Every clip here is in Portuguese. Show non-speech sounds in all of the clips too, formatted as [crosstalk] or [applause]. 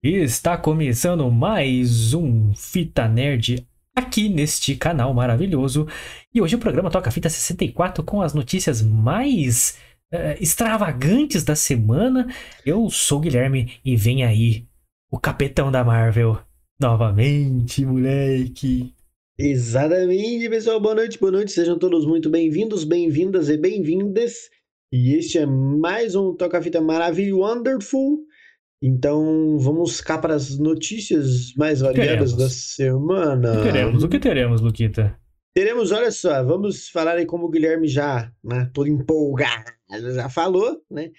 Está começando mais um Fita Nerd aqui neste canal maravilhoso. E hoje o programa toca Fita 64 com as notícias mais uh, extravagantes da semana. Eu sou Guilherme e vem aí o capitão da Marvel novamente, moleque. Exatamente, pessoal. Boa noite, boa noite. Sejam todos muito bem-vindos, bem-vindas e bem-vindas. E este é mais um Toca Fita Maravilhoso Wonderful. Então, vamos cá para as notícias mais variadas da semana. O que teremos? O que teremos, Luquita? Teremos, olha só, vamos falar aí como o Guilherme já, né, todo empolgado, já falou, né?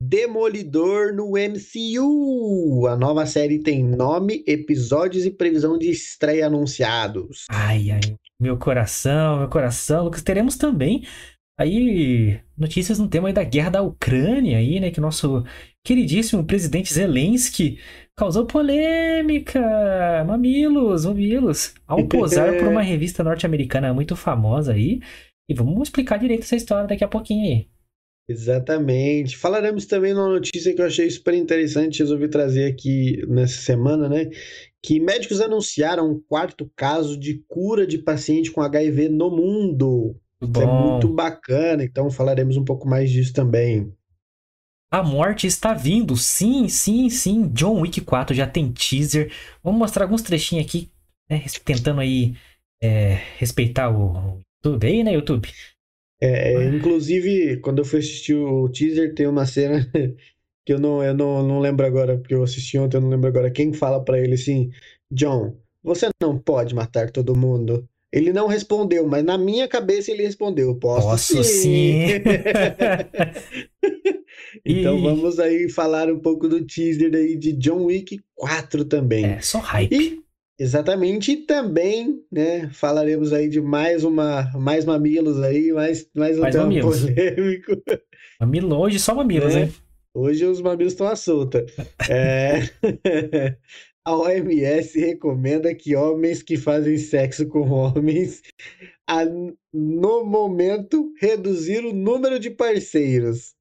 Demolidor no MCU. A nova série tem nome, episódios e previsão de estreia anunciados. Ai, ai, meu coração, meu coração. Lucas, teremos também aí notícias no tema da guerra da Ucrânia aí, né, que nosso queridíssimo presidente Zelensky causou polêmica, mamilos, mamilos, ao [laughs] posar por uma revista norte-americana muito famosa aí. E vamos explicar direito essa história daqui a pouquinho aí. Exatamente. Falaremos também numa notícia que eu achei super interessante, resolvi trazer aqui nessa semana, né? Que médicos anunciaram um quarto caso de cura de paciente com HIV no mundo. Isso é muito bacana, então falaremos um pouco mais disso também. A morte está vindo, sim, sim, sim. John Wick 4 já tem teaser. Vamos mostrar alguns trechinhos aqui, né, tentando aí é, respeitar o YouTube aí, né, YouTube? É, é, inclusive, quando eu fui assistir o teaser, tem uma cena [laughs] que eu não, eu não, não lembro agora, porque eu assisti ontem, eu não lembro agora. Quem fala para ele assim, John, você não pode matar todo mundo. Ele não respondeu, mas na minha cabeça ele respondeu: Posso, Posso sim. sim. [laughs] então e... vamos aí falar um pouco do teaser aí de John Wick 4 também. É, só hype. E, exatamente, e também, né, falaremos aí de mais uma, mais mamilos aí, mais, mais um mais tema mamilos. polêmico. [laughs] Mamilo, hoje só mamilos, né? hein? Hoje os mamilos estão à solta. [laughs] é... A OMS recomenda que homens que fazem sexo com homens, a, no momento, reduzir o número de parceiros.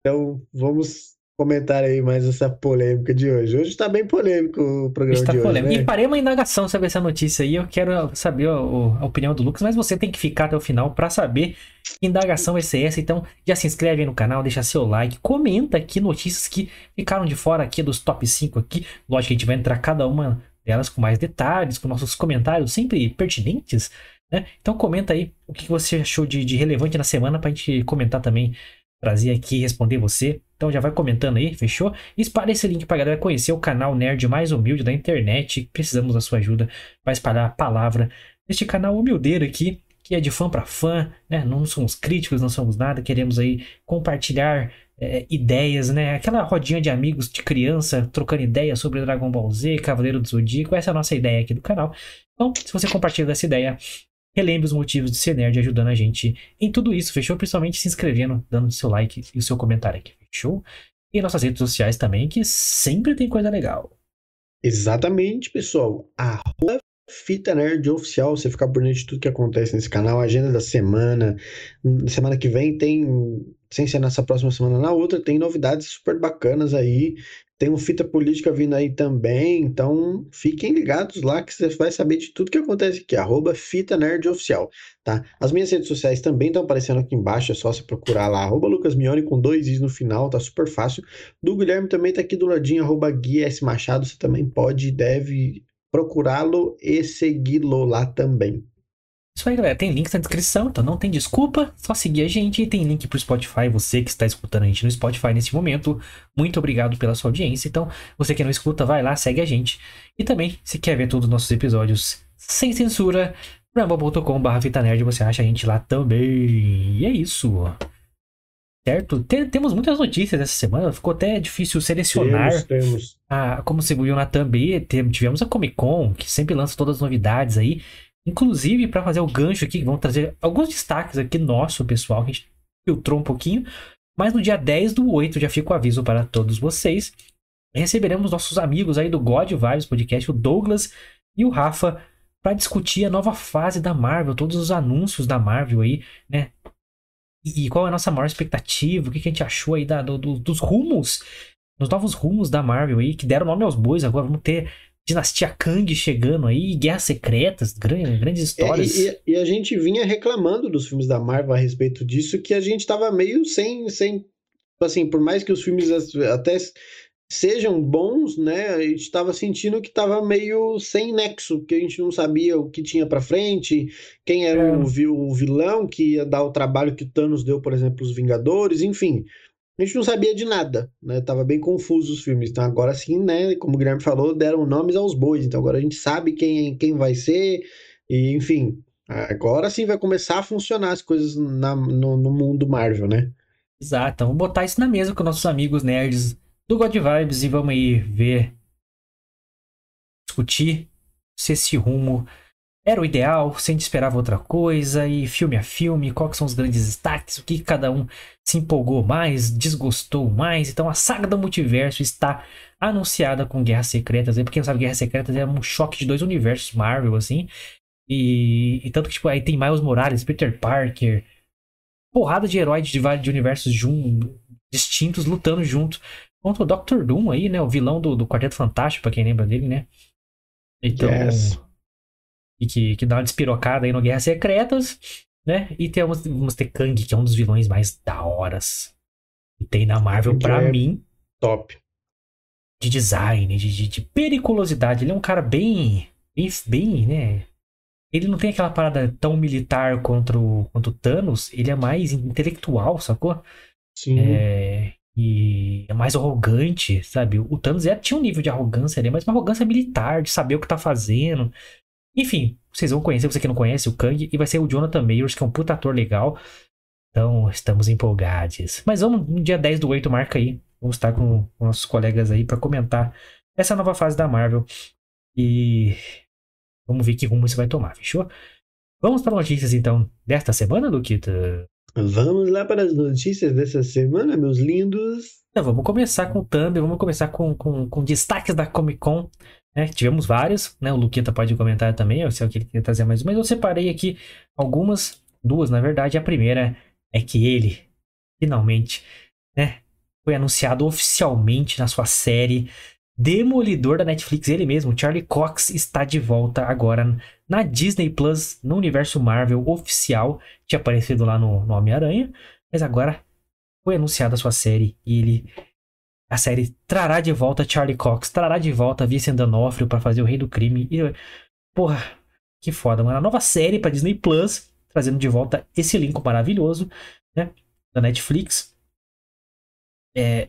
Então, vamos comentar aí mais essa polêmica de hoje. Hoje está bem polêmico o programa está de polêmico. hoje. Né? E parei uma indagação sobre essa notícia aí. Eu quero saber a, a, opinião do Lucas, mas você tem que ficar até o final para saber que indagação vai ser essa. Então, já se inscreve aí no canal, deixa seu like, comenta aqui notícias que ficaram de fora aqui dos top 5 aqui. Lógico que a gente vai entrar cada uma delas com mais detalhes, com nossos comentários sempre pertinentes. Né? Então comenta aí o que você achou de, de relevante na semana para a gente comentar também trazer aqui responder você. Então já vai comentando aí, fechou? Espalhe esse link pra galera conhecer o canal nerd mais humilde da internet. Precisamos da sua ajuda para espalhar a palavra deste canal humildeiro aqui, que é de fã para fã, né? Não somos críticos, não somos nada, queremos aí compartilhar é, ideias, né? Aquela rodinha de amigos de criança trocando ideias sobre Dragon Ball Z, Cavaleiro do Zodíaco. Essa é a nossa ideia aqui do canal. Então, se você compartilha essa ideia, relembre os motivos de ser nerd ajudando a gente em tudo isso, fechou? Principalmente se inscrevendo, dando seu like e o seu comentário aqui, fechou? E nossas redes sociais também, que sempre tem coisa legal. Exatamente, pessoal. Arroba Fita Nerd Oficial, você ficar por dentro de tudo que acontece nesse canal, agenda da semana. Semana que vem tem, sem ser nessa próxima semana, na outra, tem novidades super bacanas aí. Tem um Fita Política vindo aí também, então fiquem ligados lá que você vai saber de tudo que acontece aqui, arroba Fita Nerd Oficial, tá? As minhas redes sociais também estão aparecendo aqui embaixo, é só você procurar lá, arroba Lucas Mione com dois is no final, tá super fácil. Do Guilherme também tá aqui do ladinho, arroba S. Machado, você também pode e deve procurá-lo e segui-lo lá também. Isso aí, galera. Tem links na descrição, então não tem desculpa. Só seguir a gente. E tem link pro Spotify. Você que está escutando a gente no Spotify nesse momento, muito obrigado pela sua audiência. Então, você que não escuta, vai lá, segue a gente. E também, se quer ver todos os nossos episódios sem censura, rumble.com.br Nerd, você acha a gente lá também. E é isso. Certo? Tem, temos muitas notícias essa semana. Ficou até difícil selecionar. Temos, temos. A, como você viu na Thumb, tivemos a Comic Con, que sempre lança todas as novidades aí. Inclusive, para fazer o gancho aqui, vamos trazer alguns destaques aqui nosso, pessoal, que a gente filtrou um pouquinho. Mas no dia 10 do 8, já fica o aviso para todos vocês. Receberemos nossos amigos aí do God Vibes Podcast, o Douglas e o Rafa, para discutir a nova fase da Marvel, todos os anúncios da Marvel aí, né? E, e qual é a nossa maior expectativa, o que, que a gente achou aí da, do, do, dos rumos nos novos rumos da Marvel aí, que deram nome aos bois agora. Vamos ter Dinastia Kang chegando aí, Guerras Secretas, grandes, grandes histórias. É, e, e, a gente vinha reclamando dos filmes da Marvel a respeito disso, que a gente tava meio sem, sem. Assim, por mais que os filmes até sejam bons, né? A gente estava sentindo que estava meio sem nexo, que a gente não sabia o que tinha para frente, quem era é. o, o, vilão que ia dar o trabalho que o Thanos deu, por exemplo, os Vingadores, enfim a gente não sabia de nada, né? Tava bem confuso os filmes. Então agora sim, né? Como o Guilherme falou, deram nomes aos bois. Então agora a gente sabe quem, quem vai ser. E enfim, agora sim vai começar a funcionar as coisas na, no, no mundo Marvel, né? Exato. Então vamos botar isso na mesa com nossos amigos nerds do God Vibes e vamos aí ver, discutir se esse rumo era o ideal, se a gente esperava outra coisa, e filme a filme, quais são os grandes destaques, o que cada um se empolgou mais, desgostou mais. Então a saga do multiverso está anunciada com Guerras Secretas. Pra quem não sabe, Guerras Secretas é um choque de dois universos Marvel, assim. E, e tanto que, tipo, aí tem Miles Morales, Peter Parker, porrada de heróis de vários universos jun, distintos lutando junto contra o Doctor Doom aí, né? O vilão do, do Quarteto Fantástico, pra quem lembra dele, né? Então. Yes e que, que dá uma despirocada aí no Guerras Secretas, né? E temos, vamos ter Kang, que é um dos vilões mais da horas que tem na Marvel, para é mim. Top. De design, de, de, de, periculosidade. Ele é um cara bem, bem, bem, né? Ele não tem aquela parada tão militar contra o, contra o Thanos, ele é mais intelectual, sacou? Sim. É, e é mais arrogante, sabe? O Thanos é, tinha um nível de arrogância ali, mas uma arrogância militar, de saber o que tá fazendo, enfim, vocês vão conhecer, você que não conhece, o Kang, e vai ser o Jonathan Mayers, que é um puta ator legal. Então, estamos empolgados. Mas vamos, no dia 10 do 8, marca aí. Vamos estar com, nossos colegas aí para comentar essa nova fase da Marvel. E vamos ver que rumo isso vai tomar, fechou? Vamos para notícias então desta semana, Luquita? Vamos lá para as notícias dessa semana, meus lindos. Então, vamos começar com o Thumb, vamos começar com, com, com destaques da Comic Con né? Tivemos vários, né? O Luquita pode comentar também, eu sei o que ele quer trazer mais, mas eu separei aqui algumas, duas na verdade. A primeira é que ele, finalmente, né? Foi anunciado oficialmente na sua série Demolidor da Netflix, ele mesmo, Charlie Cox, está de volta agora na Disney Plus, no universo Marvel oficial. Tinha aparecido lá no, no Homem-Aranha, mas agora foi anunciada a sua série e ele a série trará de volta Charlie Cox, trará de volta Vincent D'Onofrio para fazer o Rei do Crime. E, porra, que foda, mano. A nova série para Disney Plus, trazendo de volta esse elenco maravilhoso, né? Da Netflix. É,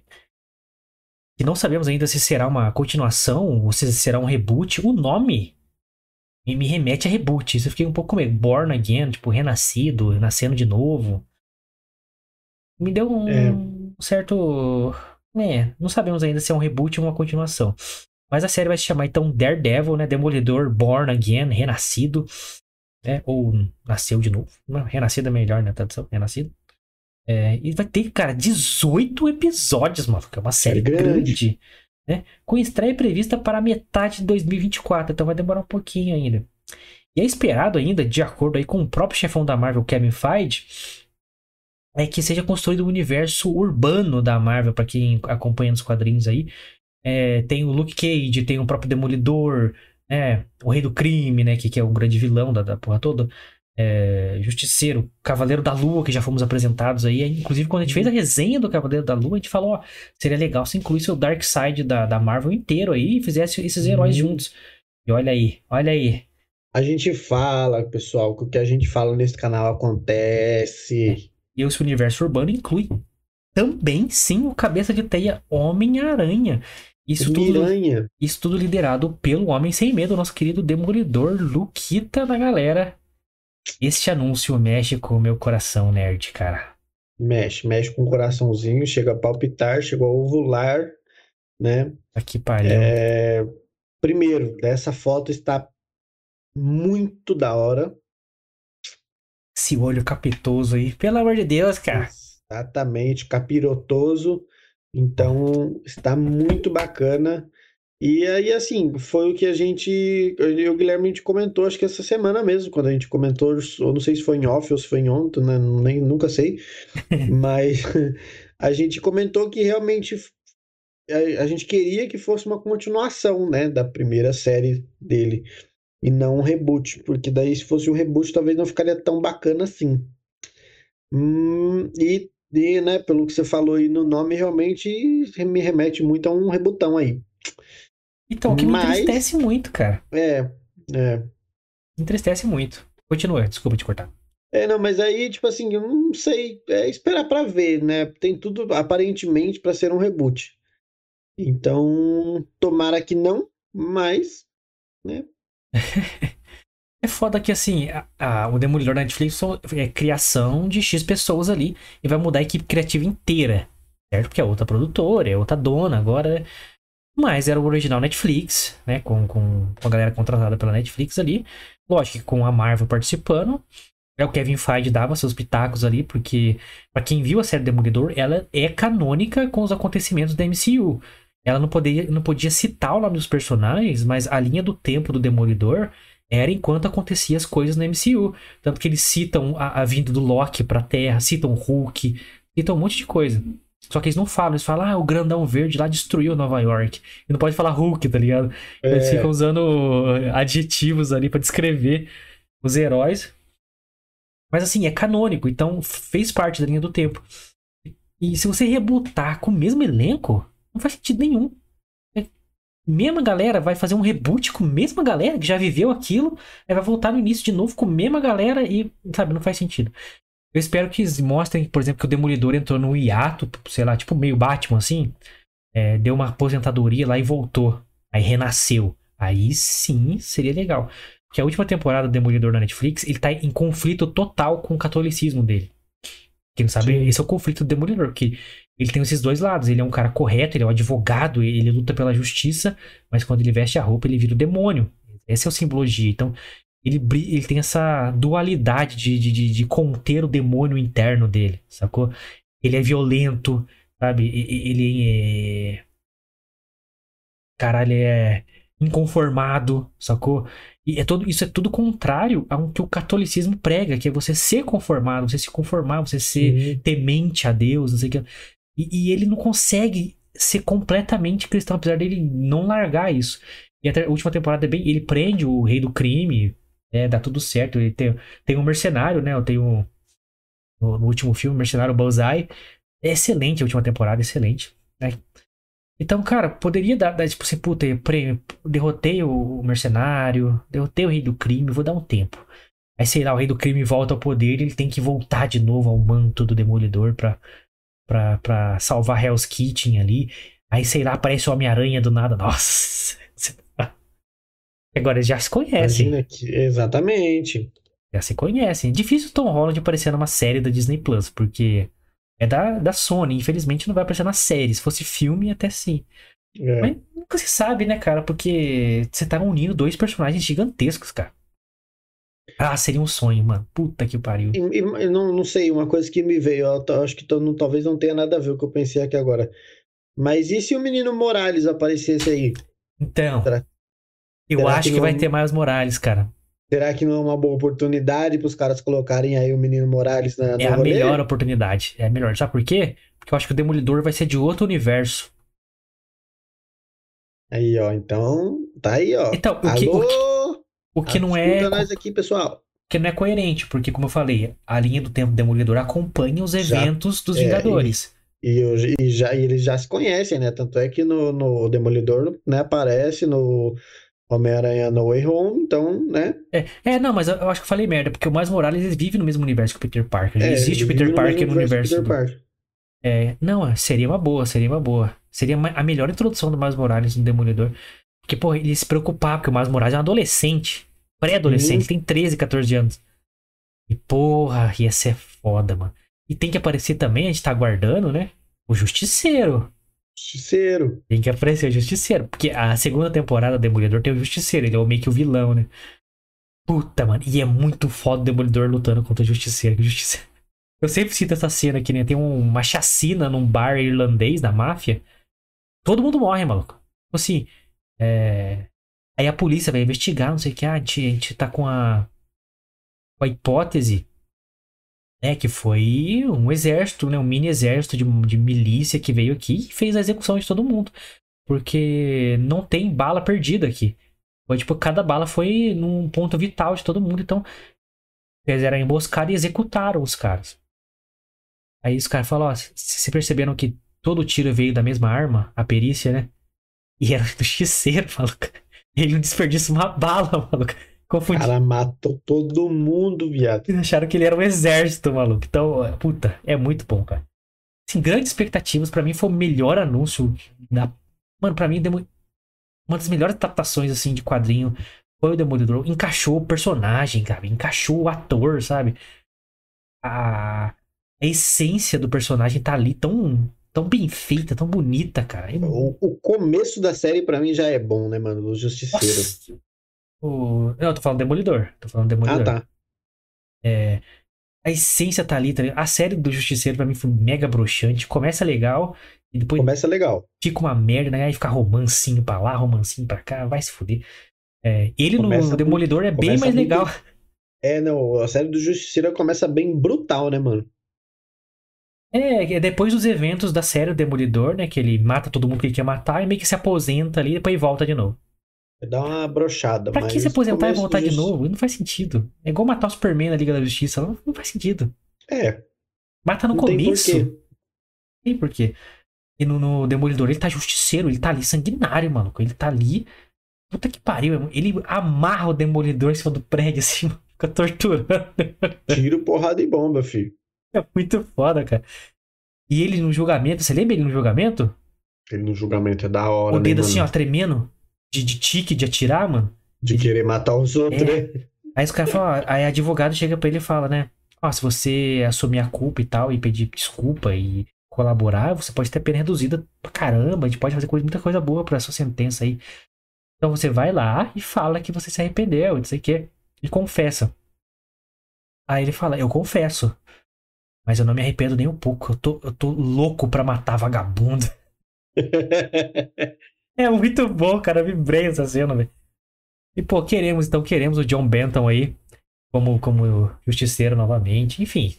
que não sabemos ainda se será uma continuação ou se será um reboot. O nome me remete a reboot. Isso eu fiquei um pouco meio born again, tipo, renascido, nascendo de novo. Me deu um é. certo é, não sabemos ainda se é um reboot ou uma continuação. Mas a série vai se chamar então Daredevil, né? Demolidor Born Again, Renascido. Né? Ou Nasceu de novo. Renascido é melhor, né? Tradução, Renascido. É, e vai ter, cara, 18 episódios, mano. Que é uma série é grande. grande né? Com estreia prevista para metade de 2024. Então vai demorar um pouquinho ainda. E é esperado ainda, de acordo aí com o próprio chefão da Marvel, Kevin Feige, é que seja construído um universo urbano da Marvel, para quem acompanha nos quadrinhos aí. É, tem o Luke Cage, tem o próprio Demolidor, né? O Rei do Crime, né? Que, que é o grande vilão da, da porra toda. É, Justiceiro, Cavaleiro da Lua, que já fomos apresentados aí. Inclusive, quando a gente fez a resenha do Cavaleiro da Lua, a gente falou: ó, seria legal se incluísse o Dark Side da, da Marvel inteiro aí e fizesse esses heróis uhum. juntos. E olha aí, olha aí. A gente fala, pessoal, que o que a gente fala nesse canal acontece. E esse universo urbano inclui também, sim, o cabeça de teia Homem-Aranha. Isso tudo, isso tudo liderado pelo Homem Sem Medo, nosso querido Demolidor Luquita da galera. Este anúncio mexe com o meu coração nerd, cara. Mexe, mexe com o coraçãozinho, chega a palpitar, chegou a ovular, né? Aqui pariu. É... Primeiro, essa foto está muito da hora. Esse olho capitoso aí, pelo amor de Deus, cara. Exatamente, capirotoso. Então, está muito bacana. E aí, assim, foi o que a gente. Eu o Guilherme a gente comentou, acho que essa semana mesmo, quando a gente comentou, ou não sei se foi em off ou se foi em ontem, né? Nem, nunca sei. [laughs] Mas a gente comentou que realmente a, a gente queria que fosse uma continuação, né, da primeira série dele e não um reboot, porque daí se fosse um reboot talvez não ficaria tão bacana assim. Hum, e, e, né, pelo que você falou aí no nome, realmente me remete muito a um rebutão aí. Então, o que Mas, me entristece muito, cara. É, é. Me entristece muito. Continua, desculpa te cortar. É, não, mas aí, tipo assim, eu não sei, é esperar para ver, né? Tem tudo aparentemente para ser um reboot. Então, tomara que não, mas, né? [laughs] é foda que, assim, a, a, o Demolidor da Netflix é criação de X pessoas ali e vai mudar a equipe criativa inteira, certo? Porque é outra produtora, é outra dona agora. Mas era o original Netflix, né? Com, com, com a galera contratada pela Netflix ali. Lógico que com a Marvel participando. É o Kevin Feige dava seus pitacos ali, porque para quem viu a série Demolidor, ela é canônica com os acontecimentos da MCU. Ela não podia, não podia citar o nome dos personagens, mas a linha do tempo do Demolidor era enquanto acontecia as coisas no MCU. Tanto que eles citam a, a vinda do Loki pra Terra, citam Hulk, citam um monte de coisa. Só que eles não falam, eles falam, ah, o grandão verde lá destruiu Nova York. E não pode falar Hulk, tá ligado? É. Eles ficam usando adjetivos ali para descrever os heróis. Mas assim, é canônico, então fez parte da linha do tempo. E se você rebutar com o mesmo elenco, não faz sentido nenhum. É, mesma galera vai fazer um reboot com a mesma galera que já viveu aquilo, aí vai voltar no início de novo com a mesma galera e, sabe, não faz sentido. Eu espero que mostrem, por exemplo, que o Demolidor entrou no hiato, sei lá, tipo meio Batman assim, é, deu uma aposentadoria lá e voltou. Aí renasceu. Aí sim seria legal. Porque a última temporada do Demolidor na Netflix, ele tá em conflito total com o catolicismo dele. Quem não sabe, sim. esse é o conflito do Demolidor, porque ele tem esses dois lados. Ele é um cara correto, ele é um advogado, ele luta pela justiça, mas quando ele veste a roupa, ele vira o demônio. Essa é a simbologia. Então, ele, ele tem essa dualidade de, de, de, conter o demônio interno dele, sacou? Ele é violento, sabe? Ele é. Caralho, ele é inconformado, sacou? E é todo, isso é tudo contrário ao que o catolicismo prega, que é você ser conformado, você se conformar, você ser uhum. temente a Deus, não sei o que. E, e, ele não consegue ser completamente cristão, apesar dele não largar isso. E a última temporada é bem. Ele prende o rei do crime, é, dá tudo certo. Ele tem, tem um mercenário, né? Eu tenho. No, no último filme, Mercenário Bullseye. É excelente a última temporada, excelente. Né? Então, cara, poderia dar, dar tipo assim, puta, derrotei o mercenário, derrotei o rei do crime, vou dar um tempo. Aí, sei lá, o rei do crime volta ao poder ele tem que voltar de novo ao manto do demolidor pra, pra, pra salvar Hell's Kitchen ali. Aí, sei lá, aparece o Homem-Aranha do nada. Nossa! Agora eles já se conhecem. Que... Exatamente. Já se conhecem. Difícil o Tom Holland aparecer numa série da Disney Plus, porque é da, da Sony. Infelizmente não vai aparecer na série. Se fosse filme, até sim. É. Mas nunca se sabe, né, cara? Porque você tá unindo dois personagens gigantescos, cara. Ah, seria um sonho, mano. Puta que pariu. E, e, não, não sei, uma coisa que me veio, eu acho que tô, não, talvez não tenha nada a ver com o que eu pensei aqui agora. Mas e se o menino Morales aparecesse aí? Então. Será, eu será acho que, que vai ter mais Morales, cara. Será que não é uma boa oportunidade para os caras colocarem aí o menino Morales na É a rolê? melhor oportunidade. É a melhor. Sabe por quê? Porque eu acho que o Demolidor vai ser de outro universo. Aí, ó. Então, tá aí, ó. Então, o que, o que, o que não é. nós aqui, pessoal. Que não é coerente, porque, como eu falei, a linha do tempo do Demolidor acompanha os eventos já, dos é, Vingadores. E, e, e, já, e eles já se conhecem, né? Tanto é que no, no Demolidor né, aparece no Homem-Aranha No Way Home, então, né? É, é, não, mas eu acho que eu falei merda, porque o Miles Morales ele vive no mesmo universo que o Peter Parker. É, existe o Peter Parker no universo. Peter do... Parker. É, não, seria uma boa, seria uma boa. Seria a melhor introdução do Miles Morales no Demolidor. Porque, pô, ele se preocupar, porque o Miles Morales é um adolescente. Pré-adolescente, uhum. tem 13, 14 anos. E, porra, ia ser foda, mano. E tem que aparecer também, a gente tá aguardando, né? O Justiceiro. Justiceiro. Tem que aparecer o Justiceiro. Porque a segunda temporada do Demolidor tem o Justiceiro. Ele é meio que o vilão, né? Puta, mano. E é muito foda o Demolidor lutando contra o Justiceiro. O Justiceiro. [laughs] Eu sempre cito essa cena aqui, né? Tem uma chacina num bar irlandês da máfia. Todo mundo morre, maluco. Tipo assim, é... Aí a polícia vai investigar, não sei o que. Ah, a gente, a gente tá com a... com a hipótese É, que foi um exército, né? Um mini exército de, de milícia que veio aqui e fez a execução de todo mundo. Porque não tem bala perdida aqui. Foi tipo, cada bala foi num ponto vital de todo mundo. Então, fizeram a emboscada e executaram os caras. Aí os caras falaram, ó, se perceberam que todo tiro veio da mesma arma, a perícia, né? E era do [laughs] xceiro, maluco. Ele não desperdiça uma bala, [laughs] maluco. Confundi. O cara matou todo mundo, viado. Eles acharam que ele era um exército, maluco. Então, puta, é muito bom, cara. Assim, grandes expectativas. para mim foi o melhor anúncio. Da... Mano, pra mim, uma das melhores adaptações, assim, de quadrinho foi o Demolidor. Encaixou o personagem, cara. Encaixou o ator, sabe? A, a essência do personagem tá ali tão, tão bem feita, tão bonita, cara. É... O, o, começo da série para mim já é bom, né, mano? O Justiceiro. Nossa. O... Não, eu tô falando Demolidor. Tô falando Demolidor. Ah, tá. É... A essência tá ali, tá A série do Justiceiro pra mim foi mega broxante. Começa legal e depois. Começa legal. Fica uma merda, né? Aí fica romancinho pra lá, romancinho pra cá, vai se fuder. É... Ele começa no Demolidor é bem mais muito... legal. É, não, a série do Justiceiro começa bem brutal, né, mano? É, é depois dos eventos da série Demolidor, né? Que ele mata todo mundo que ele quer matar e meio que se aposenta ali e depois volta de novo. Dá uma brochada. Pra que se aposentar e voltar de novo? Não faz sentido. É igual matar o Superman na Liga da Justiça. Não, não faz sentido. É. Mata no não começo. Tem porquê. Tem porquê. E no, no, Demolidor ele tá justiceiro, ele tá ali sanguinário, maluco. Ele tá ali. Puta que pariu, ele amarra o Demolidor em cima do prédio [laughs] assim, fica torturando. Tiro, porrada e bomba, filho. É muito foda, cara. E ele no julgamento, você lembra ele no julgamento? Ele no julgamento é da hora, O dedo né, assim, ó, tremendo de, de tique de atirar, mano. De, querer matar os outros, é. né? Aí os caras falam, aí advogado chega pra ele e fala, né? Ó, se você assumir a culpa e tal, e pedir desculpa e colaborar, você pode ter pena reduzida pra caramba, a gente pode fazer coisa, muita coisa boa pra sua sentença aí. Então você vai lá e fala que você se arrependeu, não sei o quê. E confessa. Aí ele fala, eu confesso. Mas eu não me arrependo nem um pouco. Eu tô, eu tô louco pra matar vagabundo. [laughs] É muito bom, cara. Eu vibrei essa cena, velho. E, pô, queremos, então, queremos o John Benton aí como, como justiceiro novamente. Enfim.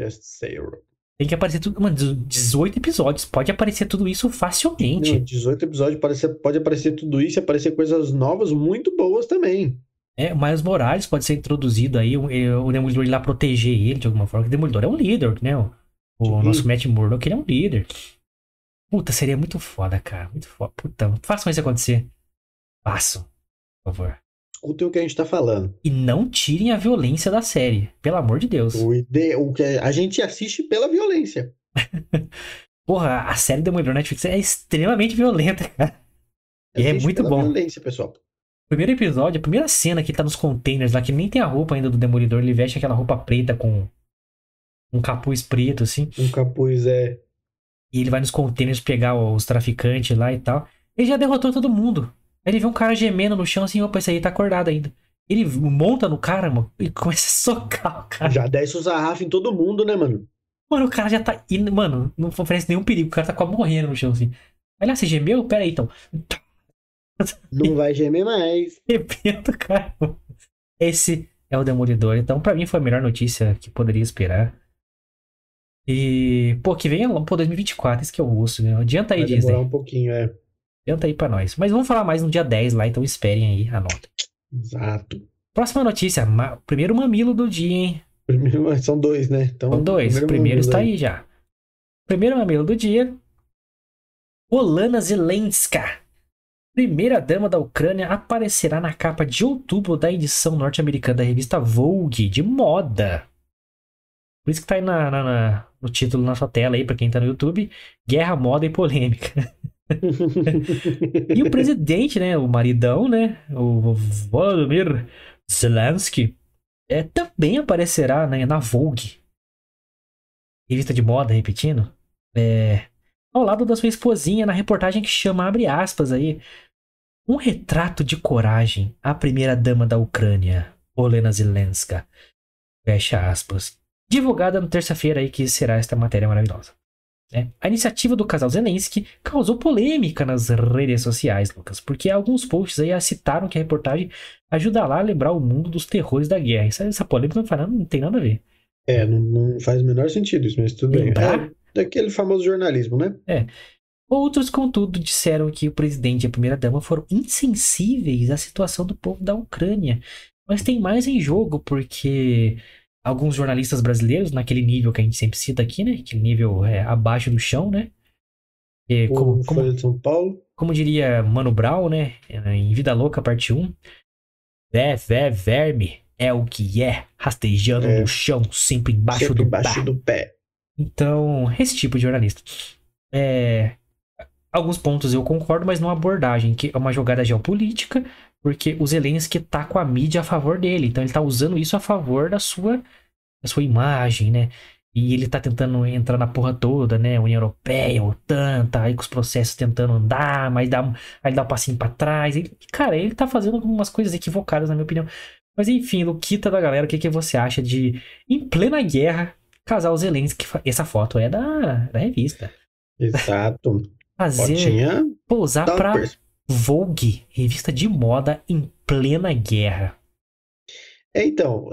Justiceiro. Tem que aparecer tudo. Mano, 18 episódios. Pode aparecer tudo isso facilmente. Não, 18 episódios pode, ser, pode aparecer tudo isso e aparecer coisas novas muito boas também. É, o Miles Morales pode ser introduzido aí, o, o Demolidor ir lá proteger ele de alguma forma. O Demolidor é um líder, né? O, o nosso Matt Murdock, ele é um líder. Puta, seria muito foda, cara. Muito foda. Puta, façam isso acontecer. Façam, por favor. Escutem o que a gente tá falando. E não tirem a violência da série. Pelo amor de Deus. O, ide... o que a gente assiste pela violência. [laughs] Porra, a série Demolidor Netflix é extremamente violenta, cara. E é muito bom. violência, pessoal. Primeiro episódio, a primeira cena que tá nos containers lá, que nem tem a roupa ainda do Demolidor, ele veste aquela roupa preta com um capuz preto, assim. Um capuz, é. E ele vai nos containers pegar os traficantes lá e tal. Ele já derrotou todo mundo. Aí ele vê um cara gemendo no chão assim, opa, esse aí tá acordado ainda. Ele monta no cara, mano, e começa a socar o cara. Já desce os arrafos em todo mundo, né, mano? Mano, o cara já tá indo. Mano, não oferece nenhum perigo. O cara tá quase morrendo no chão assim. Olha lá, você gemeu? Pera aí então. Não vai gemer mais. [laughs] Arrebenta, cara. Esse é o Demolidor. Então, pra mim, foi a melhor notícia que poderia esperar. E, pô, que venha pô, 2024, isso que eu ouço, né? Adianta aí, Vai Disney. um pouquinho, é. Adianta aí pra nós. Mas vamos falar mais no dia 10 lá, então esperem aí a nota. Exato. Próxima notícia, ma... primeiro mamilo do dia, hein? Primeiro, são dois, né? Então, são dois, primeiro o primeiro está aí. aí já. Primeiro mamilo do dia. Olana Zelenska, primeira dama da Ucrânia, aparecerá na capa de outubro da edição norte-americana da revista Vogue de moda. Por isso que tá aí na, na, na, no título na sua tela aí, pra quem tá no YouTube, Guerra, Moda e Polêmica. e o presidente, né, o maridão, né, o Volodymyr Zelensky, é, também aparecerá né, na Vogue. Revista de moda, repetindo. É, ao lado da sua esposinha na reportagem que chama, abre aspas aí, um retrato de coragem à primeira dama da Ucrânia, Olena Zelenska. Fecha aspas divulgada na terça-feira aí que será esta matéria maravilhosa. É. A iniciativa do casal Zelensky causou polêmica nas redes sociais, Lucas, porque alguns posts aí citaram que a reportagem ajuda lá a lembrar o mundo dos terrores da guerra. Essa, essa polêmica não, não tem nada a ver. É, não, não faz o menor sentido isso, mas tudo Lembrar? bem. É daquele famoso jornalismo, né? Outros, contudo, disseram que o presidente e a primeira-dama foram insensíveis à situação do povo da Ucrânia. Mas tem mais em jogo, porque alguns jornalistas brasileiros, naquele nível que a gente sempre cita aqui, né? Aquele nível é, abaixo do chão, né? É, como, como, de São Paulo. como diria Mano Brown, né? Em Vida Louca, parte 1. Vé, vé, verme é o que é, rastejando É. no chão, sempre embaixo sempre do embaixo do pé. Então, esse tipo de jornalista. É, alguns pontos eu concordo, mas não a abordagem, que é uma jogada geopolítica, porque o Zelensky tá com a mídia a favor dele, então ele tá usando isso a favor da sua, da sua imagem, né? E ele tá tentando entrar na porra toda, né? União Europeia, OTAN, tá aí com os processos tentando andar, mas dá, aí dá um passinho pra trás. Ele- cara, ele tá fazendo algumas coisas equivocadas, na minha opinião. Mas enfim, Luquita da galera, o que, que você acha de, em plena guerra, casar o Zelensky? Essa foto é da, da revista. Exato. Fazer, Fotinha. pousar pra perce- Vogue, revista de moda em plena guerra. É, então,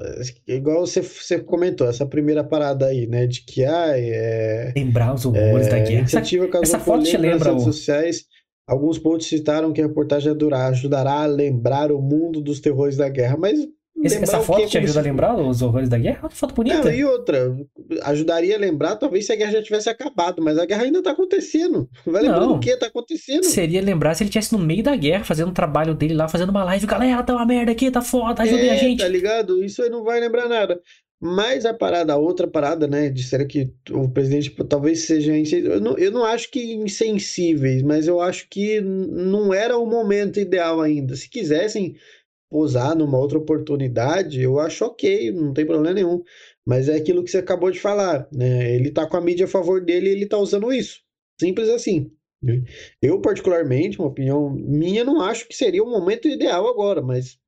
igual você, você comentou, essa primeira parada aí, né? De que ah, é, Lembrar os horrores da é, guerra. Essa- essa foto te lembra redes o- sociais. Alguns pontos citaram que a reportagem ajudará a lembrar o mundo dos terrores da guerra, mas esse- essa o foto te ajuda a lembrar os horrores da guerra? Uma foto bonita. Não, e outra, ajudaria a lembrar talvez se a guerra já tivesse acabado, mas a guerra ainda tá acontecendo. Vai lembrar Não. do que tá acontecendo? Seria lembrar se ele estivesse no meio da guerra, fazendo o trabalho dele lá, fazendo uma live. Galera, tá uma merda aqui, tá foda, ajudem a É, gente. tá ligado? Isso aí não vai lembrar nada. Mas a parada, a outra parada, né? Disseram que o presidente talvez seja. Eu não, eu não acho que insensíveis, mas eu acho que não era o momento ideal ainda. Se quisessem posar numa outra oportunidade, eu acho ok, não tem problema nenhum. Mas é aquilo que você acabou de falar, né? Ele tá com a mídia a favor dele e ele tá usando isso. Simples assim. né? Eu, particularmente, uma opinião minha, não acho que seria o momento ideal agora, mas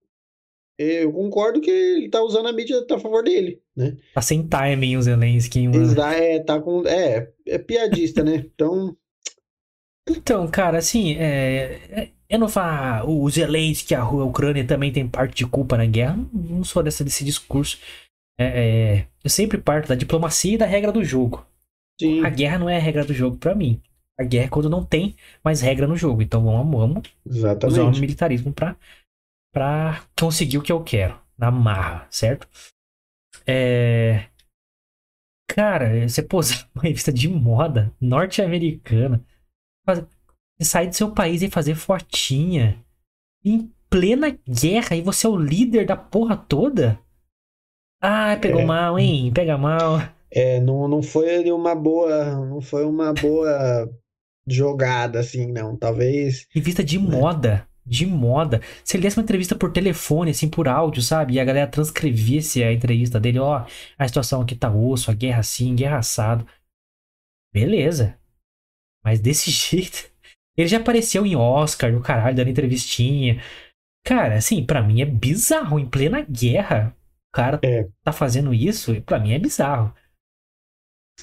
eu concordo que ele tá usando a mídia a favor dele, né? Tá sem timing o Zelensky. Mano. É, tá com, é, é piadista, né? Então, Então, cara, assim, é, é- eu não falo, o Zelensky, a Ucrânia também tem parte de culpa na guerra. Não, sou dessa, desse discurso. É, é, eu sempre parto da diplomacia e da regra do jogo. sim, A guerra não é a regra do jogo pra mim. A guerra é quando não tem mais regra no jogo. Então vamos, vamos usar o militarismo pra, pra conseguir o que eu quero. Na marra, certo? É... Cara, você posar [laughs] uma revista de moda norte-americana, faz- sair do seu país e fazer fotinha em plena guerra e você é o líder da porra toda? Ah, pegou É. mal, hein? Pega mal. É, não, não foi uma boa, não foi uma boa jogada, assim, não. Talvez, Revista de moda. De moda. Se ele desse uma entrevista por telefone, assim, por áudio, sabe? E a galera transcrevesse a entrevista dele, ó, a situação aqui tá osso, a guerra assim, guerra assado. Beleza. Mas desse [laughs] jeito. Ele já apareceu em Oscar, no caralho, dando entrevistinha. Cara, assim, pra mim é bizarro. Em plena guerra, o cara É. tá fazendo isso, pra mim é bizarro.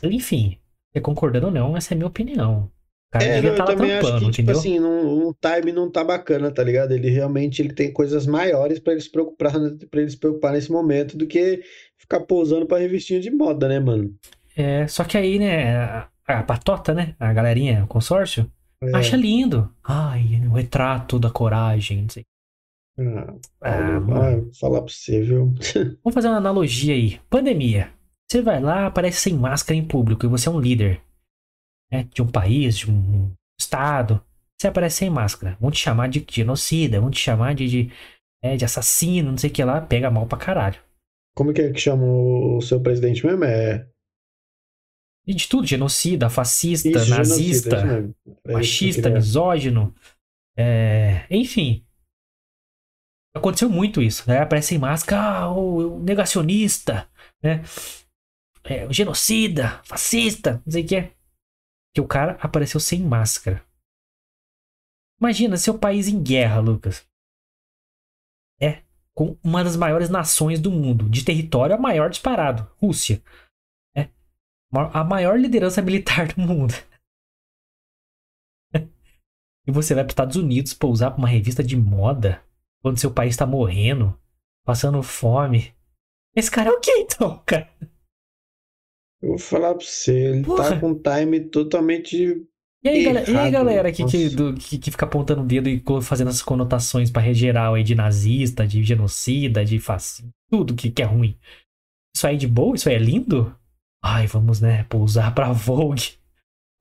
Enfim, você concordando ou não, essa é a minha opinião. O cara É, devia estar eu lá também acho trampando, que, tipo assim, não, o time não tá bacana, tá ligado? Ele realmente ele tem coisas maiores pra ele se preocupar, para ele se preocupar nesse momento do que ficar pousando pra revistinha de moda, né, mano? É, só que aí, né, a, a patota, né, a galerinha, o consórcio, É, acha lindo. Ai, o retrato da coragem, não sei. ah, ah, vou falar pra você, viu? [laughs] Vamos fazer uma analogia aí. Pandemia. Você vai lá, aparece sem máscara em público e você é um líder, né, de um país, de um estado. Você aparece sem máscara. Vão te chamar de genocida, vão te chamar de, de, é, de assassino, não sei o que lá. Pega mal pra caralho. Como que é que chama o seu presidente mesmo? É E de tudo, genocida, fascista, isso, genocida, nazista. mesmo. É que machista, misógino. é, enfim. Aconteceu muito isso, né? Aparece sem máscara, ah, o, negacionista, né? É, o genocida, fascista, não sei o que. Que o cara apareceu sem máscara. Imagina seu país em guerra, Lucas. É, com uma das maiores nações do mundo, de território a maior disparado, Rússia. A maior liderança [laughs] militar do mundo. [laughs] E você vai para os Estados Unidos pousar para uma revista de moda quando seu país está morrendo, passando fome. Esse cara é o que então, cara? Eu vou falar pra você, ele Porra. tá com um time totalmente. E aí, galera, e aí, galera que, que, do- que, que fica apontando o dedo e fazendo essas conotações pra rede geral aí de nazista, de genocida, de fascista, tudo que, que é ruim. Isso aí é de boa? Isso aí é lindo? Ai, vamos, né, pousar pra Vogue.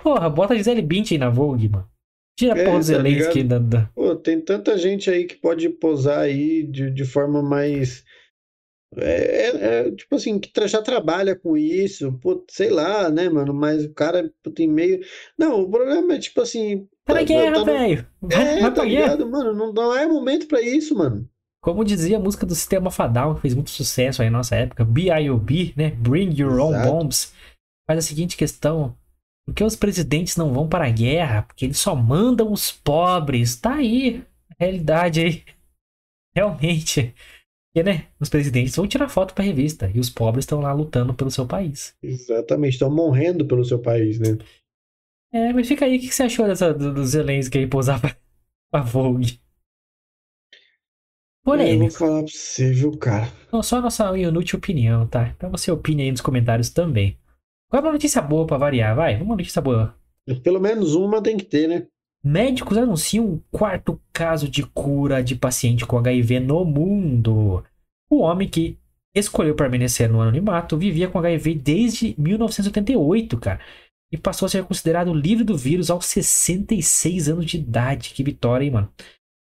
Porra, bota a Gisele Bündchen aí na Vogue, mano. Tira a É, porra do tá Zelensky da, da- Pô, tem tanta gente aí que pode posar aí de, de forma mais. É, é- é, tipo assim, que já trabalha com isso, pô, sei lá, né, mano? Mas o cara pô, tem meio. Não, o problema é tipo assim. Tá na tá- guerra, tá no- velho. Vai, É, vai tá guerra. ligado, mano? Não, não é momento pra isso, mano. Como dizia a música do Sistema Fadal, que fez muito sucesso aí na nossa época, BIOB, né? Bring Your Own Exato. Bombs. Faz a seguinte questão: por que os presidentes não vão para a guerra? Porque eles só mandam os pobres. Tá aí, a realidade aí. [laughs] Realmente. Porque, né? Os presidentes vão tirar foto pra revista e os pobres estão lá lutando pelo seu país. Exatamente, estão morrendo pelo seu país, né? É, mas fica aí, o que você achou dessa, do, do Zelensky aí pousar pra, [laughs] pra Vogue? Eu vou Polêmico. falar pra você, viu, cara? Não, só a nossa inútil opinião, tá? Então você opine aí nos comentários também. Qual é uma notícia boa pra variar? Vai, uma notícia boa. Pelo menos uma tem que ter, né? Médicos anunciam um quarto caso de cura de paciente com HIV no mundo. O homem que escolheu permanecer no anonimato vivia com HIV desde 1988, cara. E passou a ser considerado livre do vírus aos 66 anos de idade. Que vitória, hein, mano?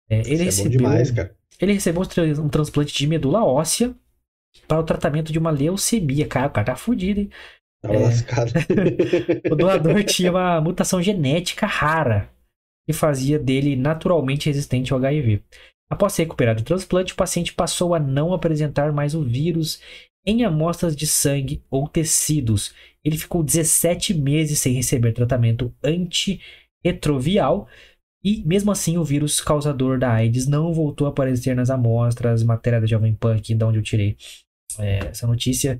É, ele Isso é bom recebeu demais, cara. Ele recebeu um tra- transplante de medula óssea para o tratamento de uma leucemia. Cara, o cara tá fudido, hein? Tava É. lascado. [laughs] O doador tinha uma mutação genética rara que fazia dele naturalmente resistente ao HIV. Após ser recuperado do transplante, o paciente passou a não apresentar mais o vírus em amostras de sangue ou tecidos. Ele ficou 17 meses sem receber tratamento antirretroviral e, mesmo assim, o vírus causador da AIDS não voltou a aparecer nas amostras. Matéria da Jovem Pan aqui, de onde eu tirei é, essa notícia,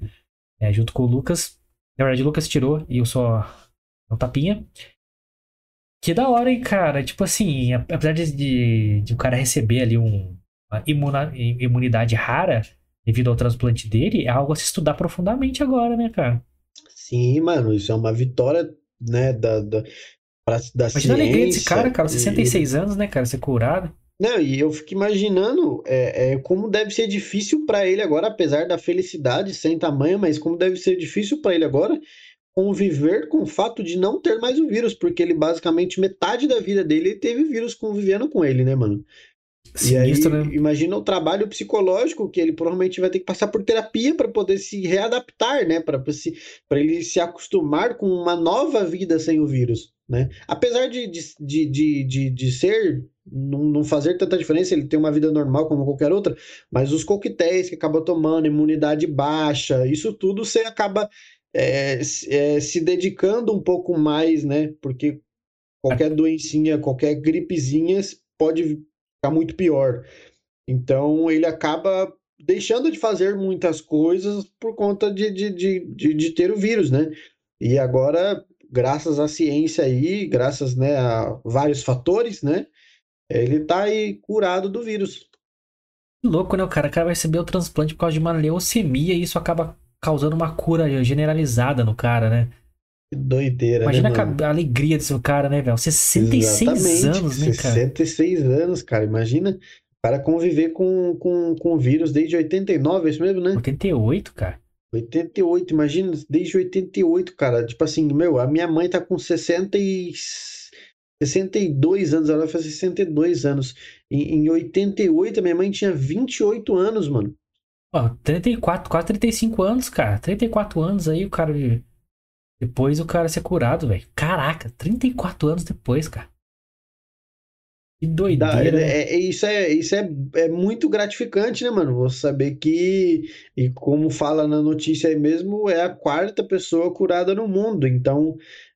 é, junto com o Lucas. Na verdade, o Lucas tirou e eu só. Um tapinha. Que da hora, hein, cara? Tipo assim, apesar de, de, de o cara receber ali um, uma imuna- imunidade rara devido ao transplante dele, é algo a se estudar profundamente agora, né, cara? Sim, mano, isso é uma vitória, né, da, da, pra- da Imagina a alegria desse cara, cara, e- 66 anos, né, cara, ser curado. Não, e eu fico imaginando é, é, como deve ser difícil pra ele agora, apesar da felicidade sem tamanho, mas como deve ser difícil pra ele agora conviver com o fato de não ter mais o vírus, porque ele basicamente metade da vida dele ele teve vírus convivendo com ele, né, mano? E aí, Sinistro, né? imagina o trabalho psicológico que ele provavelmente vai ter que passar por terapia para poder se readaptar, né? Para ele se acostumar com uma nova vida sem o vírus, né? Apesar de, de, de, de, de, ser, não, não fazer tanta diferença, ele tem uma vida normal como qualquer outra, mas os coquetéis que acaba tomando, imunidade baixa, isso tudo você acaba é, se- é, se dedicando um pouco mais, né? Porque qualquer doencinha, qualquer gripezinha pode ficar muito pior. Então ele acaba deixando de fazer muitas coisas por conta de, de, de, de, de ter o vírus, né? E agora, graças à ciência aí, graças, né, a vários fatores, né? Ele tá aí curado do vírus. Que louco, né? O cara, o cara vai receber o transplante por causa de uma leucemia e isso acaba causando uma cura generalizada no cara, né? Que doideira, Imagina né, a, a alegria desse cara, né, velho? 66 Exatamente, anos, né, cara? 66 anos, cara. Imagina o cara conviver com, com, com o vírus desde 89, é isso mesmo, né? 88, cara. 88, imagina, desde 88, cara. Tipo assim, meu, a minha mãe tá com 60 e... 62 anos, ela fazer 62 anos. Em, em 88, a minha mãe tinha 28 anos, mano. Ó, 34, quase 35 anos, cara. 34 anos aí, o cara. de- Depois o cara ser curado, velho. Caraca, 34 anos depois, cara. Que Da- doideira, né? é, é- isso é, isso é, é muito gratificante, né, mano? Você saber que, e como fala na notícia aí mesmo, é a quarta pessoa curada no mundo. Então,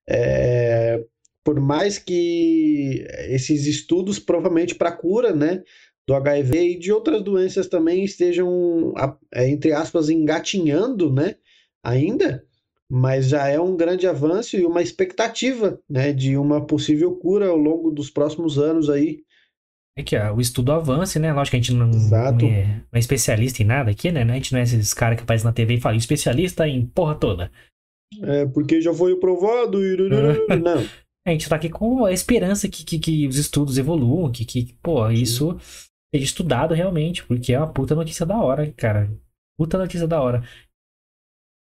é, por mais que esses estudos, provavelmente para cura, né, do HIV e de outras doenças também estejam, é, entre aspas, engatinhando, né, ainda, mas já é um grande avanço e uma expectativa, né, de uma possível cura ao longo dos próximos anos aí. É que ó, o estudo avance, né? Lógico que a gente não, não é, não é especialista em nada aqui, né? A gente não é esses caras que aparecem na TV e falam especialista em porra toda. É, porque já foi provado. e- [laughs] Não. A gente tá aqui com a esperança que, que, que os estudos evoluam, que, que pô, isso seja estudado realmente, porque é uma puta notícia da hora, cara. Puta notícia da hora.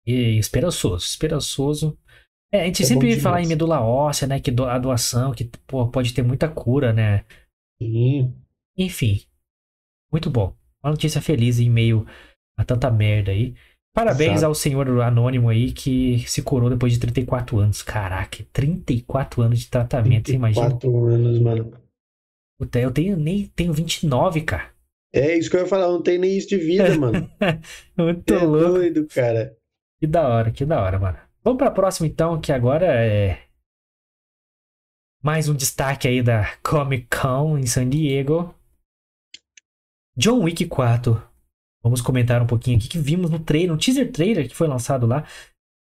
E esperançoso, esperançoso. É, a gente É sempre fala em medula óssea, né? Que do- a doação, que pô, pode ter muita cura, né? Sim. Enfim, muito bom. Uma notícia feliz em meio a tanta merda aí. Parabéns Exato. ao senhor anônimo aí que se curou depois de 34 anos. Caraca, 34 anos de tratamento, você imagina? 34 anos, mano. Puta, eu tenho nem tenho 29, cara. É isso que eu ia falar, não tem nem isso de vida, mano. [laughs] Muito é louco. doido, cara. Que da hora, que da hora, mano. Vamos pra próxima então, que agora é mais um destaque aí da Comic Con em San Diego. John Wick 4. Vamos comentar um pouquinho aqui que vimos no trailer, no teaser trailer que foi lançado lá.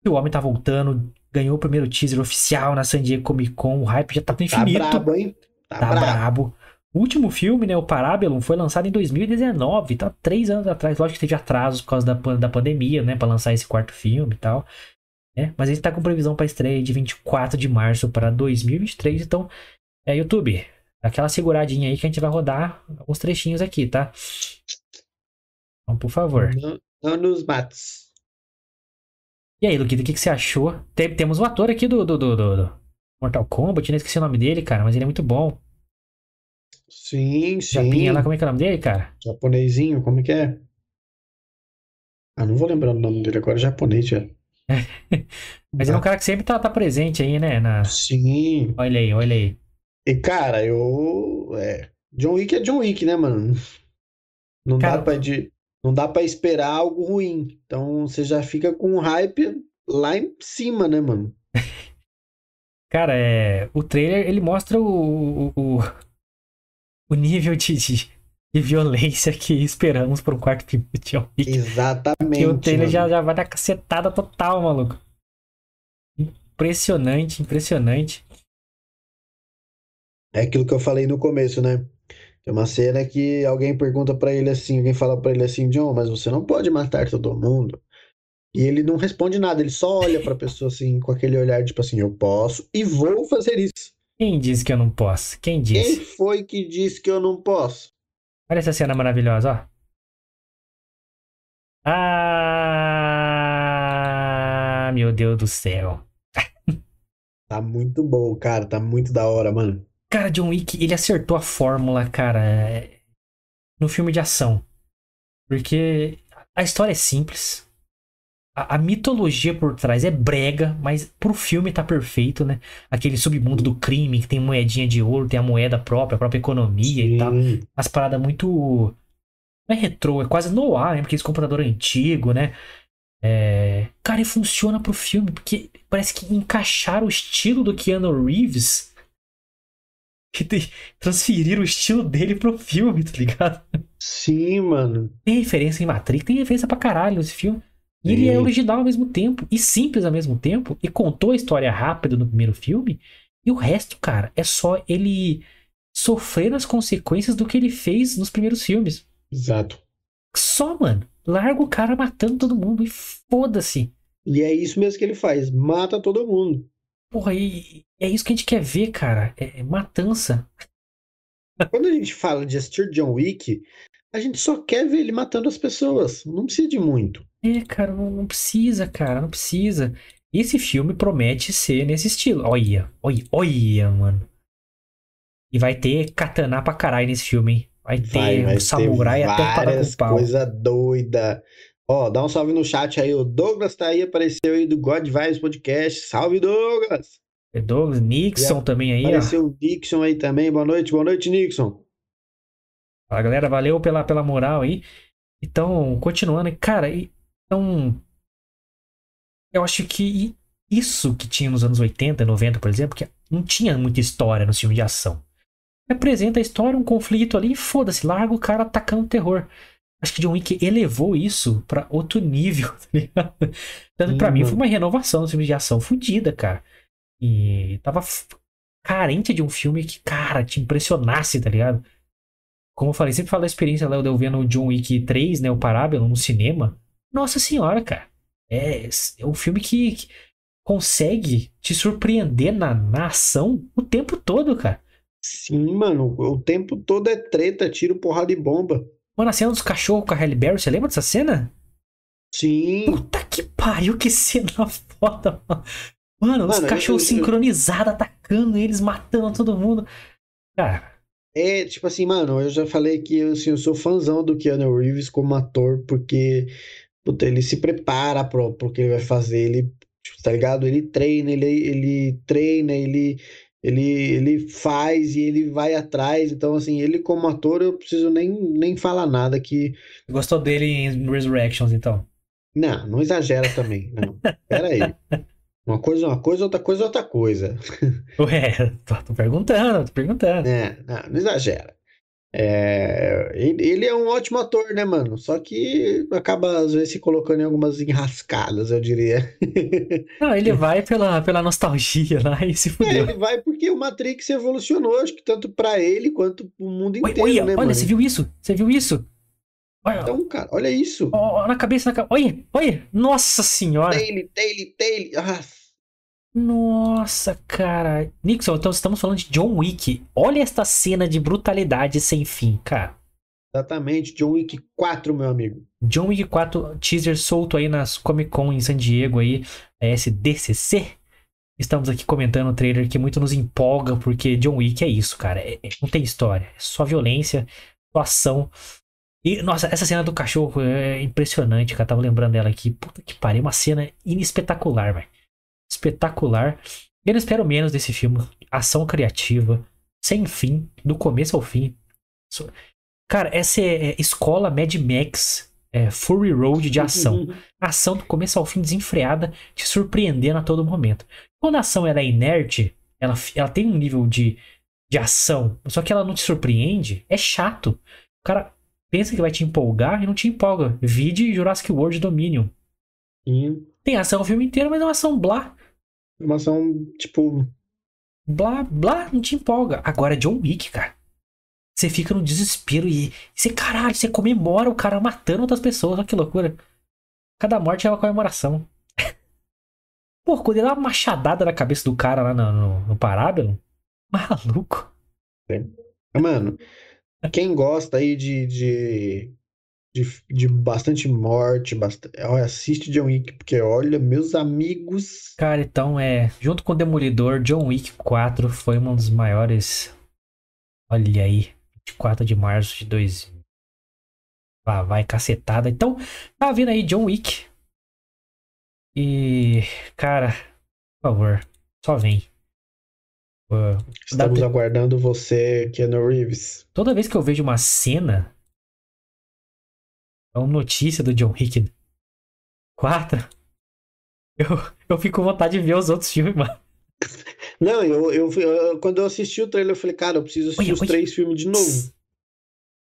Que o homem tá voltando, ganhou o primeiro teaser oficial na San Diego Comic Con, o hype já tá no Tá infinito. brabo, hein? Tá, Tá brabo. brabo. O último filme, né, o Parabellum, foi lançado em 2019, tá três anos atrás. Lógico que teve atrasos por causa da, da pandemia, né, pra lançar esse quarto filme e tal. né? Mas ele tá com previsão pra estreia de 24 de março para 2023. Então, é YouTube, aquela seguradinha aí que a gente vai rodar alguns trechinhos aqui, tá? Então, por favor. Não, não nos mates. E aí, Luquita, o que, que você achou? Tem- temos um ator aqui do, do, do, do- do Mortal Kombat, né? Esqueci o nome dele, cara, mas ele é muito bom. Sim, sim. Japinha lá, como é que é o nome dele, cara? Japonesinho, como que é? Ah, não vou lembrar o nome dele agora, japonês já. [laughs] Mas ele é um cara que sempre tá, tá presente aí, né? Na... Sim. Olha aí, olha aí. E, cara, eu. É. John Wick é John Wick, né, mano? Não Cara- dá pra de... não dá pra esperar algo ruim. Então você já fica com um hype lá em cima, né, mano? [laughs] Cara, é... o trailer ele mostra o, o, o- o nível de, de, de violência que esperamos para um quarto filme de John Wick. Exatamente. Que o trailer já, já vai dar cacetada total, maluco. Impressionante, impressionante. É aquilo que eu falei no começo, né? Tem uma cena que alguém pergunta pra ele assim, alguém fala pra ele assim, John, mas você não pode matar todo mundo. E ele não responde nada, ele só olha pra pessoa assim, com aquele olhar tipo assim, eu posso e vou fazer isso. Quem disse que eu não posso? Quem Quem disse? foi que disse que eu não posso? Olha essa cena maravilhosa, ó. Ah, meu Deus do céu. [laughs] Tá muito bom, cara, tá muito da hora, mano. Cara, John Wick, ele acertou a fórmula, cara, é, no filme de ação. Porque a história é simples. A, a mitologia por trás é brega, mas pro filme tá perfeito, né? Aquele submundo do crime, que tem moedinha de ouro, tem a moeda própria, a própria economia e tal. Sim. As paradas muito. Não é retrô, é quase noir, né? Porque esse computador antigo, né? É... Cara, e funciona pro filme, porque parece que encaixaram o estilo do Keanu Reeves [laughs] e te- transferiram o estilo dele pro filme, tá ligado? Sim, mano. Tem referência em Matrix, tem referência pra caralho nesse filme. E ele é original ao mesmo tempo, e simples ao mesmo tempo, e contou a história rápida no primeiro filme, e o resto, cara, é só ele sofrer as consequências do que ele fez nos primeiros filmes. Exato. Só, mano. Larga o cara matando todo mundo e foda-se. E é isso mesmo que ele faz, mata todo mundo. Porra, e é isso que a gente quer ver, cara. É, é matança. Quando a gente fala de assistir John Wick, a gente só quer ver ele matando as pessoas. Não precisa de muito. É, cara, não, precisa, cara, não precisa. Esse filme promete ser nesse estilo. Olha, olha, olha, mano. E vai ter katana pra caralho nesse filme, hein? Vai ter Vai, vai um samurai ter até para várias pau. coisa doida. Ó, dá um salve no chat aí. O Douglas tá aí, apareceu aí do God Vibes Podcast. Salve, Douglas! É Douglas, Nixon também aí, ó. Apareceu o Nixon aí também. Boa noite, boa noite, Nixon. Fala, galera, valeu pela, pela moral aí. Então, continuando, cara, e- então. Eu acho que isso que tinha nos anos 80, 90, por exemplo, que não tinha muita história no filme de ação. Apresenta a história, um conflito ali, foda-se, larga o cara atacando terror. Acho que John Wick elevou isso pra outro nível, [laughs] tá ligado? Tanto pra mim foi uma renovação do filme de ação fodida, cara. E tava carente de um filme que, cara, te impressionasse, tá ligado? Como eu falei, sempre falo da experiência lá eu vendo o John Wick 3, né, o Parabellum, no cinema. Nossa senhora, cara. É, é um filme que, que consegue te surpreender na, na ação o tempo todo, cara. Sim, mano, o tempo todo é treta, tiro, porrada e bomba. Mano, a cena dos cachorros com a Halle Berry, você lembra dessa cena? Sim. Puta que pariu, que cena [laughs] foda, mano. Mano, os Mano, cachorros eu- eu- sincronizados, atacando eles, matando todo mundo. Cara, É, tipo assim, mano, eu já falei que assim, eu sou fãzão do Keanu Reeves como ator, porque puta, ele se prepara pro, pro que ele vai fazer, ele, tipo, tá ligado? Ele treina, ele, ele treina, ele, ele, ele faz e ele vai atrás. Então, assim, ele como ator, eu preciso nem, nem falar nada que. gostou dele em Resurrections, então? Não, não exagera também. Não, pera aí. Uma coisa é uma coisa, outra coisa é outra coisa. Ué, [laughs] tô, tô perguntando, tô perguntando. É, não, não exagera. É, ele, é um ótimo ator, né, mano? Só que acaba, às vezes, se colocando em algumas enrascadas, eu diria. [laughs] Não, ele vai pela, pela nostalgia lá e se É, fudeu. ele vai porque o Matrix evolucionou, acho que tanto pra ele quanto pro mundo Oi, inteiro, olha, né, olha, mano? você viu isso? Você viu isso? Olha, Então, cara, olha isso. ó, ó, na cabeça, na cabeça. Olha, olha. Nossa senhora. Taylor, Taylor, Taylor. Ah, Nossa, cara. Nixon, então estamos falando de John Wick. Olha esta cena de brutalidade sem fim, cara. exatamente, John Wick 4, meu amigo. John Wick 4 teaser solto aí nas Comic Con em San Diego aí, a SDCC. Estamos aqui comentando o trailer que muito nos empolga, porque John Wick é isso, cara. É- é- não tem história, é só violência, só ação. E, nossa, essa cena do cachorro é impressionante, cara. Tava lembrando dela aqui. Puta que pariu, uma cena inespetacular, velho. Espetacular. Eu não espero menos desse filme. Ação criativa, sem fim, do começo ao fim. Cara, essa é, é escola Mad Max, é, Fury Road de ação. [laughs] ação do começo ao fim desenfreada, te surpreendendo a todo momento. Quando a ação ela é inerte, ela, ela tem um nível de, de ação, só que ela não te surpreende, é chato. O cara pensa que vai te empolgar e não te empolga. Vide Jurassic World Dominion. Sim. Tem ação o filme inteiro, mas é uma ação blá. Uma ação, tipo, Blá, blá, não te empolga. Agora é John Wick, cara. Você fica no desespero e você, caralho, você comemora o cara matando outras pessoas. Olha que loucura. Cada morte é uma comemoração. [laughs] Pô, quando ele dá uma machadada na cabeça do cara lá no, no, no Parábolo, maluco. Mano, quem gosta aí de, de, de, de bastante morte, bastante, assiste John Wick, porque olha, meus amigos. Cara, então é. Junto com o Demolidor, John Wick 4 foi um dos maiores. Olha aí. 24 de março de 2000. Lá vai cacetada. Então, tá vindo aí John Wick. E. Cara, por favor, só vem. Pô, Estamos aguardando você, Keanu Reeves. Toda vez que eu vejo uma cena. É uma notícia do John Wick 4. Eu, eu fico com vontade de ver os outros filmes, mano. Não, eu, eu, eu- quando eu assisti o trailer, eu falei, cara, eu preciso assistir Olha, os olha. três filmes de novo.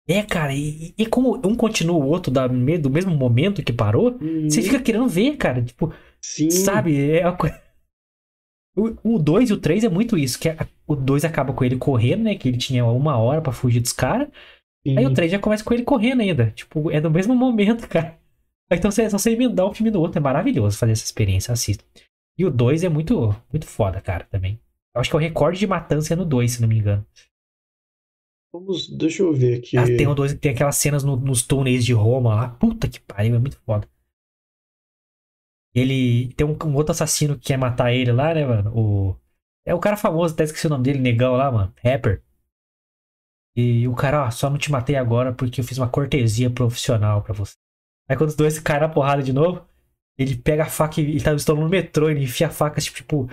É, cara, e, e como um continua o outro da, do mesmo momento que parou, você Uhum. fica querendo ver, cara. Tipo, Sim, sabe? É uma coisa. O 2 e o 3 é muito isso. Que a- o 2 acaba com ele correndo, né? Que ele tinha uma hora pra fugir dos caras. Sim. Aí o 3 já começa com ele correndo ainda. Tipo, é no mesmo momento, [laughs] cara. Então você, é só você emendar um filme no outro. É maravilhoso fazer essa experiência, assista. E o 2 é muito, muito foda, cara, também. Eu acho que é o recorde de matança é no 2, se não me engano. Vamos, deixa eu ver aqui. Ah, tem o 2 tem aquelas cenas no- nos túneis de Roma lá. Puta que pariu, é muito foda. Ele tem um, um outro assassino que quer matar ele lá, né, mano? O, é o cara famoso, até esqueci o nome dele, negão lá, mano. Rapper. E o cara, ó, só não te matei agora porque eu fiz uma cortesia profissional pra você. Aí quando os dois caem na porrada de novo, ele pega a faca e ele tá estão no metrô, ele enfia a faca, tipo, tipo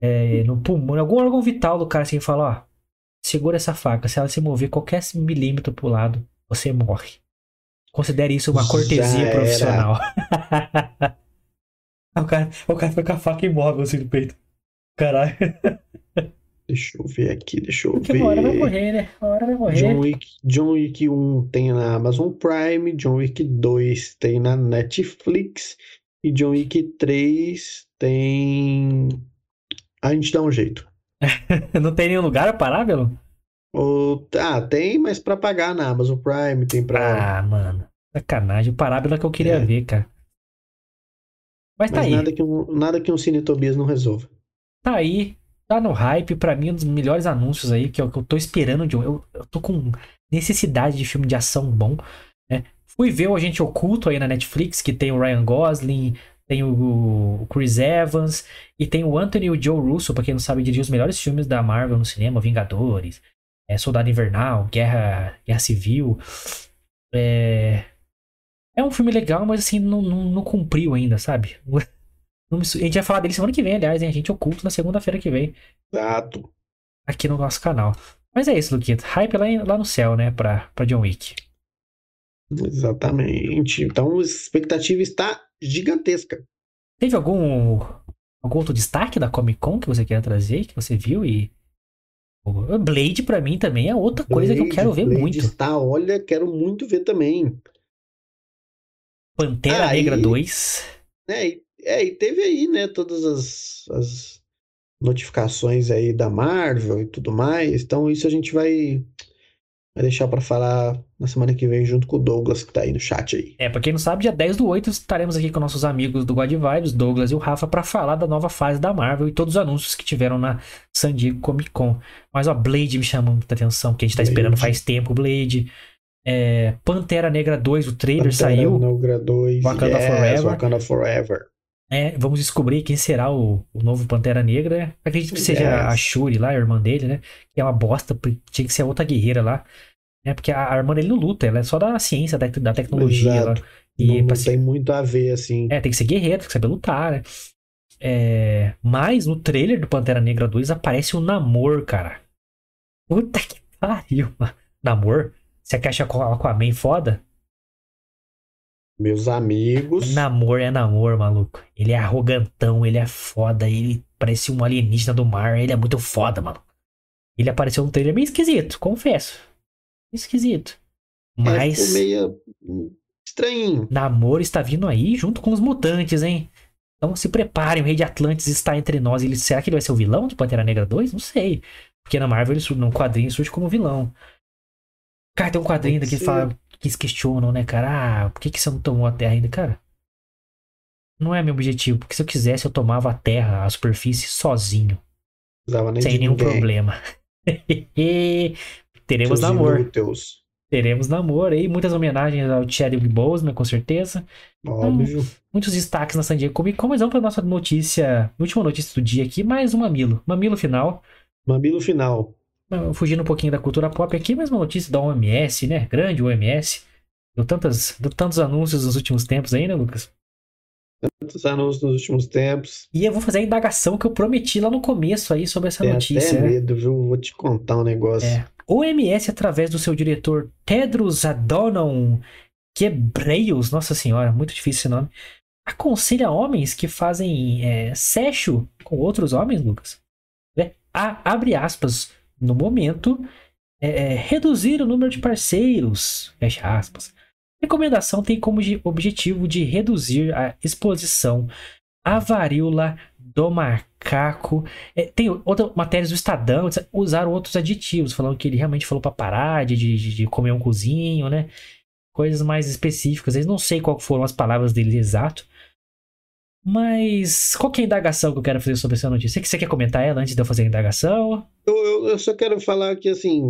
é, no pulmão, em algum órgão vital do cara, assim, e fala, ó, segura essa faca, se ela se mover qualquer milímetro pro lado, você morre. Considere isso uma cortesia profissional. [laughs] O, cara, o cara fica com a faca imóvel assim no peito. Caralho. [laughs] Deixa eu ver aqui, deixa eu Porque ver. uma hora vai morrer, né? Uma hora vai morrer. John Wick, John Wick 1 tem na Amazon Prime, John Wick 2 tem na Netflix e John Wick 3 tem. A gente dá um jeito. [laughs] Não tem nenhum lugar parável? Ou... Ah, tem, mas pra pagar na Amazon Prime, tem pra. Ah, mano. Sacanagem. O parábola que eu queria É. ver, cara. Mas tá Mas aí. nada que, um, nada que um Cine Tobias não resolva. Tá aí. Tá no hype. Pra mim, um dos melhores anúncios aí que eu, que eu tô esperando de um. Eu, eu tô com necessidade de filme de ação bom. Né? Fui ver o Agente Oculto aí na Netflix, que tem o Ryan Gosling, tem o, o Chris Evans e tem o Anthony e o Joe Russo, pra quem não sabe, dirigir os melhores filmes da Marvel no cinema, Vingadores, é, Soldado Invernal, Guerra, Guerra Civil. É, é um filme legal, mas assim, não, não, não cumpriu ainda, sabe? Não me su- A gente vai falar dele semana que vem, aliás, hein? A gente oculto na segunda-feira que vem, Exato. aqui no nosso canal. Mas é isso, Luquito. Hype lá, em- lá no céu, né, pra, pra John Wick. Exatamente. Então a expectativa está gigantesca. Teve algum, algum outro destaque da Comic Con que você quer trazer, que você viu e. Blade, pra mim, também é outra coisa que eu quero ver Blade muito. Está, olha, quero muito ver também. Pantera Negra e- 2. É, e, é, e teve aí, né, todas as, as notificações aí da Marvel e tudo mais. Então isso a gente vai, vai deixar para falar na semana que vem junto com o Douglas que tá aí no chat aí. É, pra quem não sabe, dia 10 do 8 estaremos aqui com nossos amigos do God Vibes, Douglas e o Rafa, pra falar da nova fase da Marvel e todos os anúncios que tiveram na San Diego Comic Con. Mas, ó, Blade me chamou muita atenção, porque a gente tá Blade. esperando faz tempo Blade. É, Pantera Negra 2, o trailer Pantera saiu. Negra 2, Wakanda yes, Forever. Wakanda Forever. É, vamos descobrir quem será o, o novo Pantera Negra. Acredito que seja Yes. a Shuri lá, a irmã dele, né? Que é uma bosta, tinha que ser outra guerreira lá. Né? Porque a, a irmã dele não luta, ela é só da ciência, da, da tecnologia. Lá. E não, não pra se- tem muito a ver, assim. É, tem que ser guerreiro, tem que saber lutar, né? É, mas no trailer do Pantera Negra 2 aparece o Namor, cara. Puta que pariu, [laughs] mano. Namor? Você o Aquaman foda? Meus amigos. Namor é Namor, maluco. Ele é arrogantão, ele é foda, ele parece um alienígena do mar, ele é muito foda, mano. Ele apareceu no trailer meio esquisito, confesso. Esquisito. É, Mas ficou meio estranho. Namor está vindo aí junto com os mutantes, hein? Então se preparem, o Rei de Atlantis está entre nós. Ele, será que ele vai ser o vilão de Pantera Negra 2? Não sei. Porque na Marvel, ele, sur- no quadrinho, surge como vilão. Cara, tem um quadrinho daqui que fala que eles questionam, né, cara? Ah, por que, que você não tomou a Terra ainda, cara? Não é meu objetivo, porque se eu quisesse, eu tomava a Terra, a superfície, sozinho, sem nenhum ninguém. problema. [laughs] Teremos Seus namoro. inúteis. Teremos namoro aí, muitas homenagens ao Chadwick Boseman, com certeza. Óbvio. muitos destaques na San Diego Comic Con, mas vamos para nossa notícia, última notícia do dia aqui, mais um mamilo. Mamilo final, Mamilo final. Fugindo um pouquinho da cultura pop aqui, mais uma notícia da OMS, né? Grande OMS. Deu, tantas, deu tantos anúncios nos últimos tempos aí, né, Lucas? Tantos anúncios nos últimos tempos. E eu vou fazer a indagação que eu prometi lá no começo aí sobre essa Tem notícia. até né? medo, viu? Vou te contar um negócio. É. OMS, através do seu diretor Tedros Adhanom Ghebreyesus, nossa senhora, muito difícil esse nome, aconselha homens que fazem é, sexo com outros homens, Lucas, né, a, abre aspas, no momento, é, é, reduzir o número de parceiros, fecha aspas. Recomendação tem como objetivo de reduzir a exposição à varíola do macaco. É, tem outras matérias do Estadão, usaram outros aditivos, falando que ele realmente falou pra parar de, de, de comer um cozinho, né? Coisas mais específicas. Eu não sei qual foram as palavras dele exato. Mas qual que é a indagação que eu quero fazer sobre essa notícia? Você quer comentar ela antes de eu fazer a indagação? Eu, eu- eu só quero falar que, assim.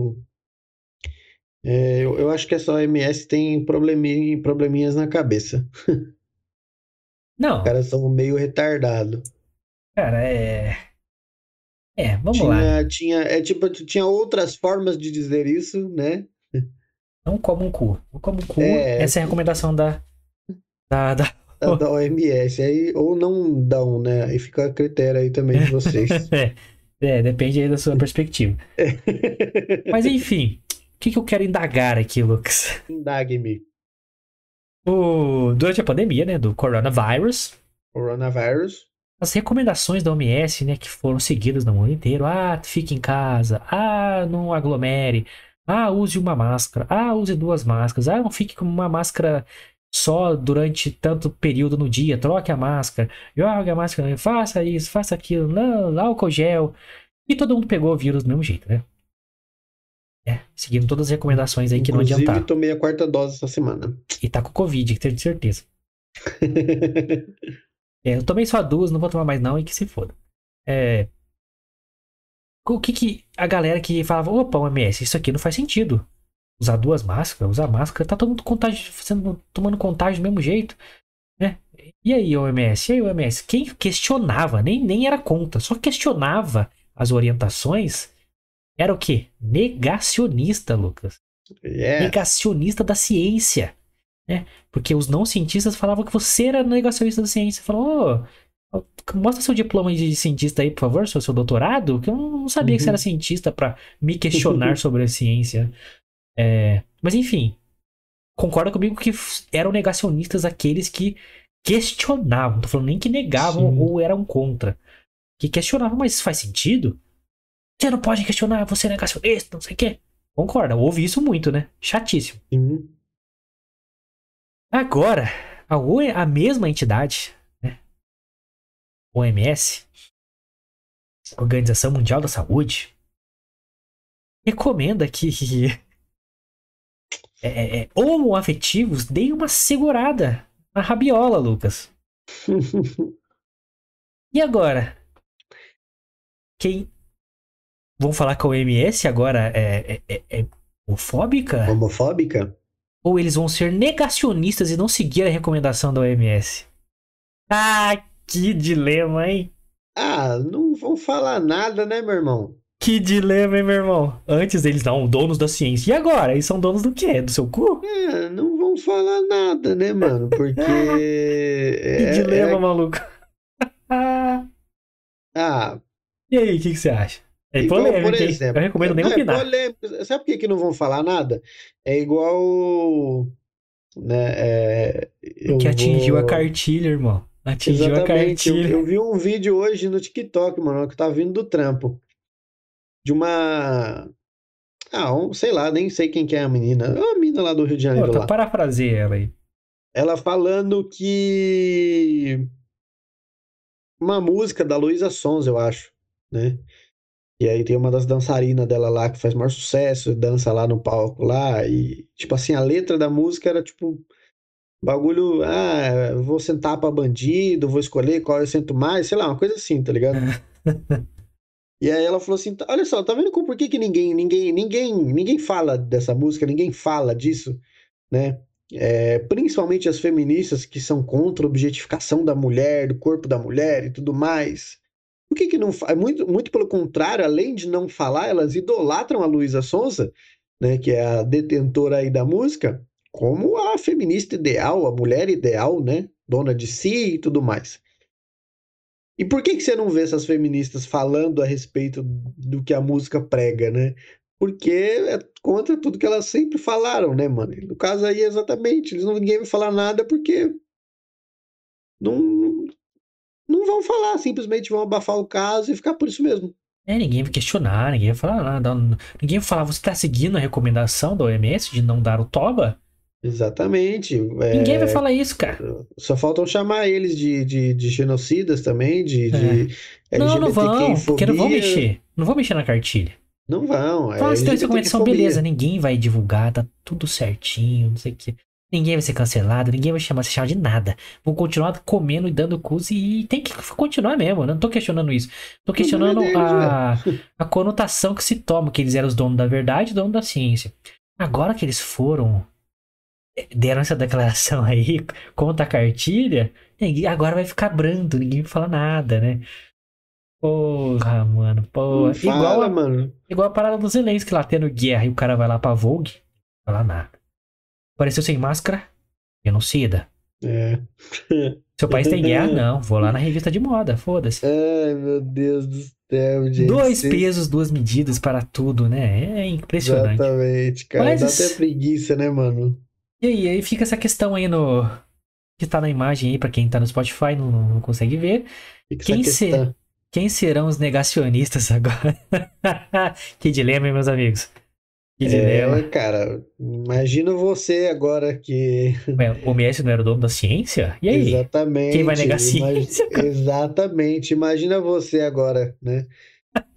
é, eu, eu acho que essa OMS tem probleminha, probleminhas na cabeça. [laughs] Não, Os caras são meio retardados. cara, é. É, vamos lá. Tinha, tinha, é tipo, tinha outras formas de dizer isso, né? Não como um cu. Não como um cu. É. Essa é a recomendação da. Da, da... Da, da OMS. Aí, ou não dão, né? Aí fica a critério aí também de vocês. [laughs] É, é, depende aí da sua perspectiva. [laughs] Mas enfim, o que, que eu quero indagar aqui, Lucas? Indague-me. O, durante a pandemia, né, do coronavírus, Coronavírus. as recomendações da OMS, né, que foram seguidas no mundo inteiro, ah, fique em casa, ah, não aglomere, ah, use uma máscara, ah, use duas máscaras, ah, não fique com uma máscara só durante tanto período no dia, troque a máscara, jogue a máscara, faça isso, faça aquilo, não, álcool gel, e todo mundo pegou o vírus do mesmo jeito, né? É, seguindo todas as recomendações aí que não Inclusive, adiantaram. tomei a quarta dose essa semana. E tá com Covid, que tenho certeza. [laughs] É, eu tomei só duas, não vou tomar mais não e que se foda. É, o que que a galera que falava, opa, OMS, isso aqui não faz sentido. Usar duas máscaras, usar máscara, tá todo mundo contágio, sendo, tomando contágio do mesmo jeito. Né? E aí, OMS? E aí, OMS? Quem questionava, nem, nem era contra, só questionava as orientações, era o quê? Negacionista, Lucas. Yeah. Negacionista da ciência. Né? Porque os não cientistas falavam que você era negacionista da ciência. Falou, oh, mostra seu diploma de cientista aí, por favor, seu, seu doutorado, que eu não sabia uhum. que você era cientista para me questionar [laughs] sobre a ciência. É, mas enfim, concorda comigo que eram negacionistas aqueles que questionavam, não tô falando nem que negavam Sim. ou eram contra. Que questionavam, mas faz sentido? Você não pode questionar, você é negacionista, não sei o quê. Concorda, ouve isso muito, né? Chatíssimo. Sim. Agora, a, a mesma entidade, né? OMS, Organização Mundial da Saúde, recomenda que é, é, é, homoafetivos deem uma segurada na rabiola, Lucas. [laughs] e agora? Quem. Vamos falar que a OMS agora é, é, é, é homofóbica? Homofóbica? Ou eles vão ser negacionistas e não seguir a recomendação da OMS? Ah, que dilema, hein? Ah, não vão falar nada, né, meu irmão? Que dilema, hein, meu irmão? Antes eles não, donos da ciência. E agora? Eles são donos do quê? Do seu cu? É, não vão falar nada, né, mano? Porque. [laughs] que é, dilema, é... maluco. [laughs] ah. E aí, o que, que, você acha? É igual, polêmico, por exemplo, eu recomendo nem é, opinar. Polêmico. Sabe por que, que não vão falar nada? É igual. Né, é, que atingiu vou... a cartilha, irmão. Atingiu Exatamente. a cartilha. Eu, eu, vi um vídeo hoje no TikTok, mano, que tá vindo do trampo de uma. Ah, um, sei lá, nem sei quem que é a menina. É uma menina lá do Rio de Janeiro. Pô, lá. parafraseia ela aí. Ela falando que. Uma música da Luísa Sons, eu acho, né? E aí tem uma das dançarinas dela lá que faz maior sucesso, dança lá no palco lá. E, tipo assim, a letra da música era tipo. Bagulho, ah, vou sentar pra bandido, vou escolher qual eu sento mais, sei lá, uma coisa assim, tá ligado? [laughs] E aí ela falou assim: tá, olha só, tá vendo por que, que ninguém, ninguém, ninguém, ninguém fala dessa música, ninguém fala disso, né? É, principalmente as feministas que são contra a objetificação da mulher, do corpo da mulher e tudo mais. Por que, que não faz? Muito, muito pelo contrário, além de não falar, elas idolatram a Luísa Sonza, né, que é a detentora aí da música, como a feminista ideal, a mulher ideal, né? Dona de si e tudo mais. E por que, que você não vê essas feministas falando a respeito do que a música prega, né? Porque é contra tudo que elas sempre falaram, né, mano? No caso aí, exatamente, eles não ninguém vai falar nada porque não, não vão falar, simplesmente vão abafar o caso e ficar por isso mesmo. É, ninguém vai questionar, ninguém vai falar nada. Ninguém vai falar, você tá seguindo a recomendação da OMS de não dar o toba? Exatamente. Ninguém é, vai falar isso, cara. Só faltam chamar eles de, de, de genocidas também, de, de é. Não, não vão, porque não vão mexer. Não vão mexer na cartilha. Não vão. Fala é, se tem recomendação, beleza, ninguém vai divulgar, tá tudo certinho, não sei o que. Ninguém vai ser cancelado, ninguém vai chamar, se chamar de nada. Vão continuar comendo e dando curso e tem que continuar mesmo. Não tô questionando isso. Tô questionando é a, a conotação que se toma, que eles eram os donos da verdade, donos da ciência. Agora que eles foram deram essa declaração aí contra a cartilha, agora vai ficar brando, ninguém vai falar nada, né? Porra, mano, porra. Fala, igual, a, mano. igual a parada do Zelensky lá tendo guerra e o cara vai lá pra Vogue, não fala nada. Apareceu sem máscara, genocida. É. [laughs] Seu país tem guerra? [laughs] Não, vou lá na revista de moda, foda-se. Ai, meu Deus do céu, gente. Dois pesos, duas medidas para tudo, né? É impressionante. Exatamente, cara. Mas... Dá até preguiça, né, mano? E aí, aí fica essa questão aí no. Que tá na imagem aí, pra quem tá no Spotify, não, não consegue ver. Quem, ser, quem serão os negacionistas [laughs] agora? que dilema, hein, meus amigos? Que dilema. É, cara, imagina você agora que. Ué, o Messi não era o dono da ciência? E aí? Exatamente. Quem vai negar a ciência? [laughs] Exatamente. Imagina você agora, né?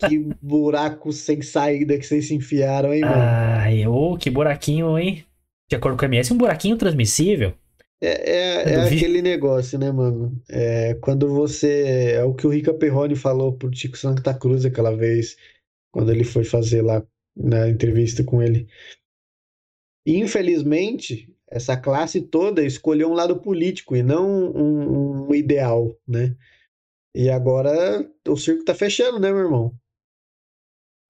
Que buraco sem saída que vocês se enfiaram, hein, mano? Ai, ô, que buraquinho, hein? De acordo com a MS, um buraquinho transmissível. É, é, é aquele negócio, né, mano? É, quando você. É o que o Rica Perrone falou pro Tico Santa Cruz aquela vez, quando ele foi fazer lá na entrevista com ele. Infelizmente, essa classe toda escolheu um lado político e não um, um ideal, né? E agora o circo tá fechando, né, meu irmão?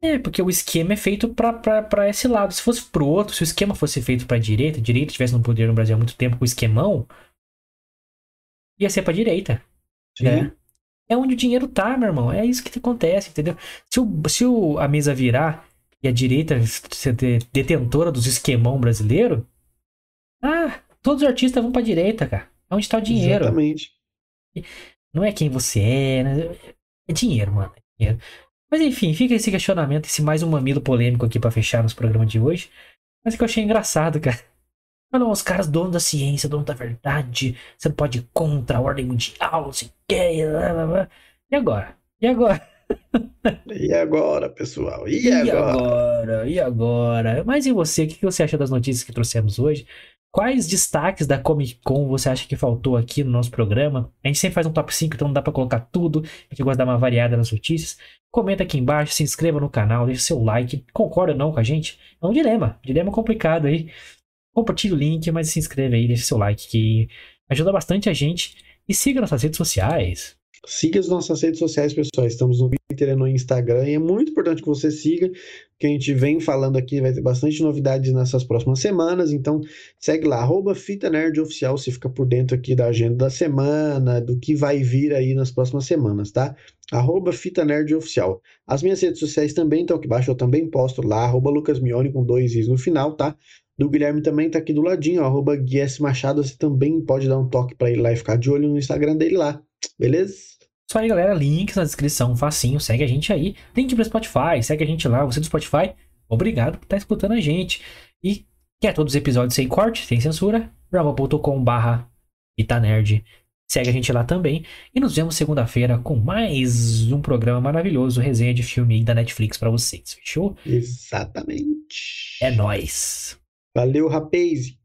É, porque o esquema é feito para esse lado. Se fosse pro outro, se o esquema fosse feito pra direita, a direita tivesse no poder no Brasil há muito tempo com o esquemão, ia ser pra direita. Sim. Né? É onde o dinheiro tá, meu irmão. É isso que acontece, entendeu? Se, o, se o, a mesa virar e a direita ser detentora dos esquemão brasileiro, ah, todos os artistas vão pra direita, cara. É onde tá o dinheiro. Exatamente. Não é quem você é, né? é dinheiro, mano. É dinheiro. Mas enfim, fica esse questionamento, esse mais um mamilo polêmico aqui para fechar nos programas de hoje. Mas é que eu achei engraçado, [laughs] cara. Olha os caras donos da ciência, donos da verdade. Você não pode ir contra a ordem mundial, se quer. E agora? E agora? E agora, pessoal? E, [laughs] e agora? agora? E agora? Mas e você? O que você acha das notícias que trouxemos hoje? Quais destaques da Comic Con você acha que faltou aqui no nosso programa? A gente sempre faz um top 5, então não dá para colocar tudo. A gente gosta de dar uma variada nas notícias. Comenta aqui embaixo, se inscreva no canal, deixa seu like. Concorda ou não com a gente? É um dilema. Dilema complicado aí. Compartilhe o link, mas se inscreve aí, deixa seu like, que ajuda bastante a gente. E siga nossas redes sociais. Siga as nossas redes sociais, pessoal. Estamos no Twitter e no Instagram. E é muito importante que você siga, que a gente vem falando aqui, vai ter bastante novidades nessas próximas semanas. Então, segue lá, arroba Fita Nerd Oficial. Você fica por dentro aqui da agenda da semana, do que vai vir aí nas próximas semanas, tá? Arroba Fita Nerd Oficial. As minhas redes sociais também estão aqui embaixo, eu também posto lá, arroba Lucas Mione com dois is no final, tá? Do Guilherme também tá aqui do ladinho, arroba Guies Machado. Você também pode dar um toque para ele lá e ficar de olho no Instagram dele lá. Beleza? Isso aí, galera. Links na descrição, facinho. Segue a gente aí. Link pro Spotify, segue a gente lá. Você do Spotify, obrigado por estar escutando a gente. E quer todos os episódios sem corte, sem censura? bravo.com barra Itanerd. Segue a gente lá também. E nos vemos segunda-feira com mais um programa maravilhoso, resenha de filme da Netflix para vocês. Fechou? Exatamente. É nóis. Valeu, rapaz.